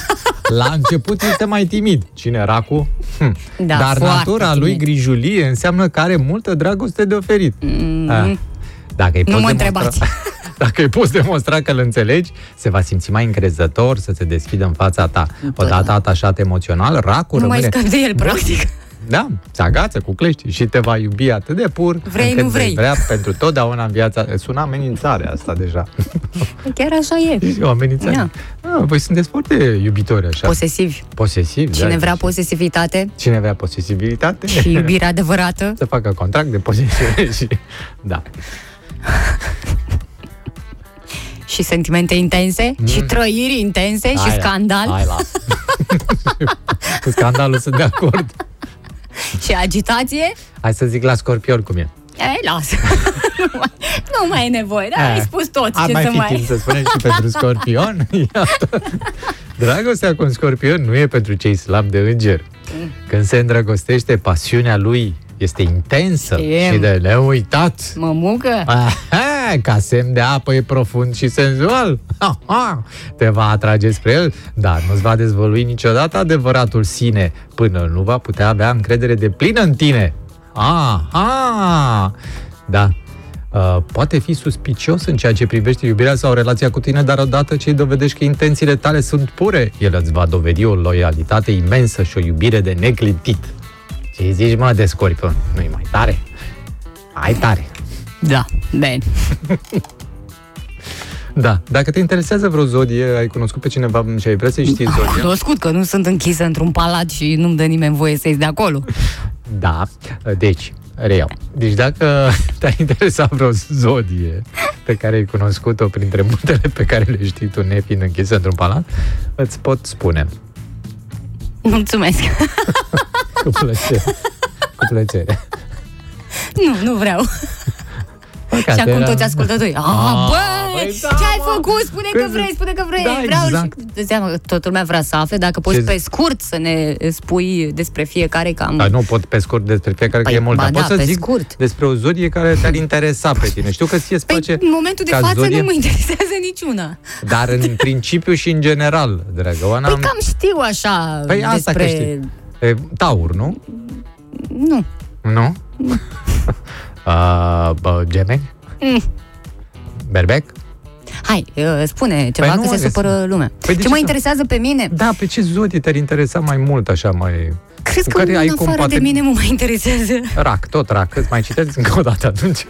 La început este mai timid. Cine racul? Hm. Da, Dar foarte natura lui timid. grijulie înseamnă că are multă dragoste de oferit. Ah. Dacă îi Nu poți mă demonstra- întrebați. Dacă îi poți demonstra că îl înțelegi, se va simți mai încrezător să se deschidă în fața ta. Odată atașat emoțional, racul Nu mai rămâne... scapi de el, practic. Da, se agață cu clești și te va iubi atât de pur Vrei, încât nu vrei. vei vrea pentru totdeauna în viața. Sună amenințare asta deja. Chiar așa e. E o amenințare. Da. Ah, Ah, voi sunteți foarte iubitori așa. Posesivi. Posesivi, Cine da. vrea posesivitate Cine vrea posesibilitate? și iubire adevărată, să facă contract de posesiune și... Da. și sentimente intense, Mm. și trăiri intense, și Hai, scandal, Hai, las. Cu scandalul sunt de acord. și agitație, Hai să zic la scorpion cum e. ei, lasă. nu, mai, nu mai e nevoie, da, ai Eh, spus tot Ar ce mai să fi mai... timp să spunem și pentru scorpion? Iată. Dragostea cu un scorpion nu e pentru cei slabi de înger. Când se îndrăgostește, pasiunea lui este intensă Știm. și de neuitat. Mămucă? Aha, ca semn de apă e profund și senzual. Aha, te va atrage spre el, dar nu-ți va dezvălui niciodată adevăratul sine până nu va putea avea încredere de plină în tine. Aha! Da. Uh, poate fi suspicios în ceea ce privește iubirea sau relația cu tine, dar odată ce îi dovedești că intențiile tale sunt pure, el îți va dovedi o loialitate imensă și o iubire de neclintit. Ce zici, mă, de scorpion? Nu-i mai tare? Ai tare. Da, bine. Da, dacă te interesează vreo zodie, ai cunoscut pe cineva și ai vrea să știi zodia? Cunoscut că nu sunt închisă într-un palat și nu-mi dă nimeni voie să ies de acolo. Da, deci, reiau. Deci dacă te-ar interesa vreo zodie pe care ai cunoscut-o printre multele pe care le știi tu nefiind închisă într-un palat, îți pot spune. Mulțumesc. Cu plăcere. Cu plăcere. nu, nu vreau. Păcat, și acum era- toți ascultătorii. Ah, Ah, băi, băi, da, ce ai mă. făcut? Spune că Când- vrei, spune că vrei. Da, vreau exact. și... Dă seama că toată lumea vrea să afle dacă poți Ce- pe scurt să ne spui despre fiecare cam... Dar nu pot pe scurt despre fiecare, Păi, că e mult. ba Dar pot da, să pe zic scurt. despre o zodie care te-ar interesa pe tine. Știu că ție îți place Păi, în momentul de ca față zodie, nu mă interesează niciuna. Dar în principiu și în general, dragă Oana. Păi cam știu așa Păi asta despre... că știi. E, taur, nu? Nu. Nu? uh, bă, gemeni? Mm. Berbec? Hai, uh, spune ceva Păi că nu, se că- supără lumea. Păi de ce ce mă să- interesează pe mine? Da, pe ce zodie te-ar interesa mai mult, așa, mai... Crezi cu că care în ai afară compate- de mine mă mai interesează? Rac, tot rac. Îți mai citeți încă o dată atunci.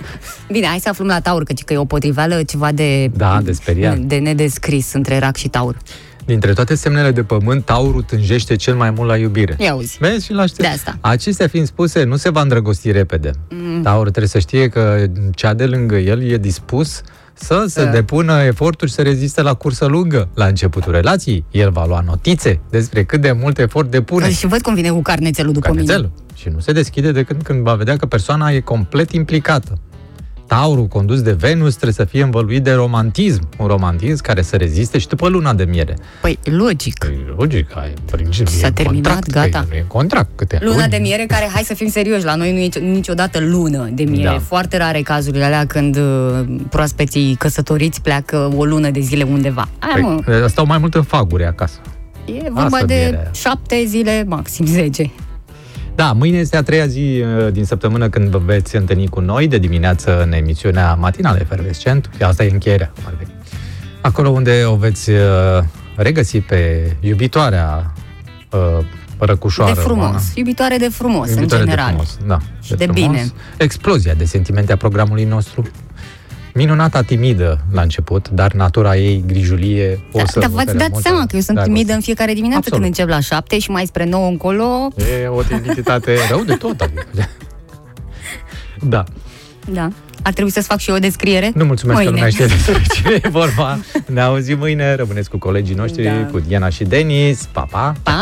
Bine, hai să aflăm la taur, căci că e o potriveală ceva de... Da, de speriat. De nedescris între rac și taur. Dintre toate semnele de pământ, taurul tânjește cel mai mult la iubire. Ia uzi. Vezi și la De asta. Acestea fiind spuse, nu se va îndrăgosti repede. Mm. Taurul trebuie să știe că cea de lângă el e dispus să se Da. depună eforturi să reziste la cursă lungă. La începutul relației, el va lua notițe despre cât de mult efort depune. Și văd cum vine cu carnețelul după Carnețelul. Și nu se deschide decât când va vedea că persoana e complet implicată. Taurul condus de Venus trebuie să fie învăluit de romantism. Un romantism care să reziste și după luna de miere. Păi, logic. Păi, logic, ai principiu. S-a e terminat, contract, gata. Păi, nu e contract, câte Luna luni. de miere care, hai să fim serioși, la noi nu e nici- niciodată lună de miere. Da. Foarte rare cazurile alea când uh, proaspeții căsătoriți pleacă o lună de zile undeva. Hai, mă, Păi, stau mai mult în faguri acasă. e vorba asta de mierea. șapte zile, maxim zece. Da, mâine este a treia zi uh, din săptămână când vă veți întâlni cu noi de dimineață în emisiunea matinală efervescent. Și asta e încheierea. cum ar veni. Acolo unde o veți uh, regăsi pe iubitoarea uh, răcușoară. de frumos. Oana. Iubitoare de frumos, Iubitoare în general. De frumos, da. Și de bine. Explozia de sentimente a programului nostru. Minunata timidă la început, dar natura ei grijulie o să Dar vă v-ați ofere dat multă seama că eu sunt dragoste. timidă în fiecare dimineață Absolut. când încep la șapte și mai spre nouă încolo. E o timiditate rău de tot, adică. Da. Da. Ar trebui să-ți fac și eu o descriere? Nu mulțumesc Mâine. că lumea știe despre cine e vorba. Ne auzim mâine, rămâneți cu colegii noștri, Da. cu Diana și Denis. Pa, pa! Pa!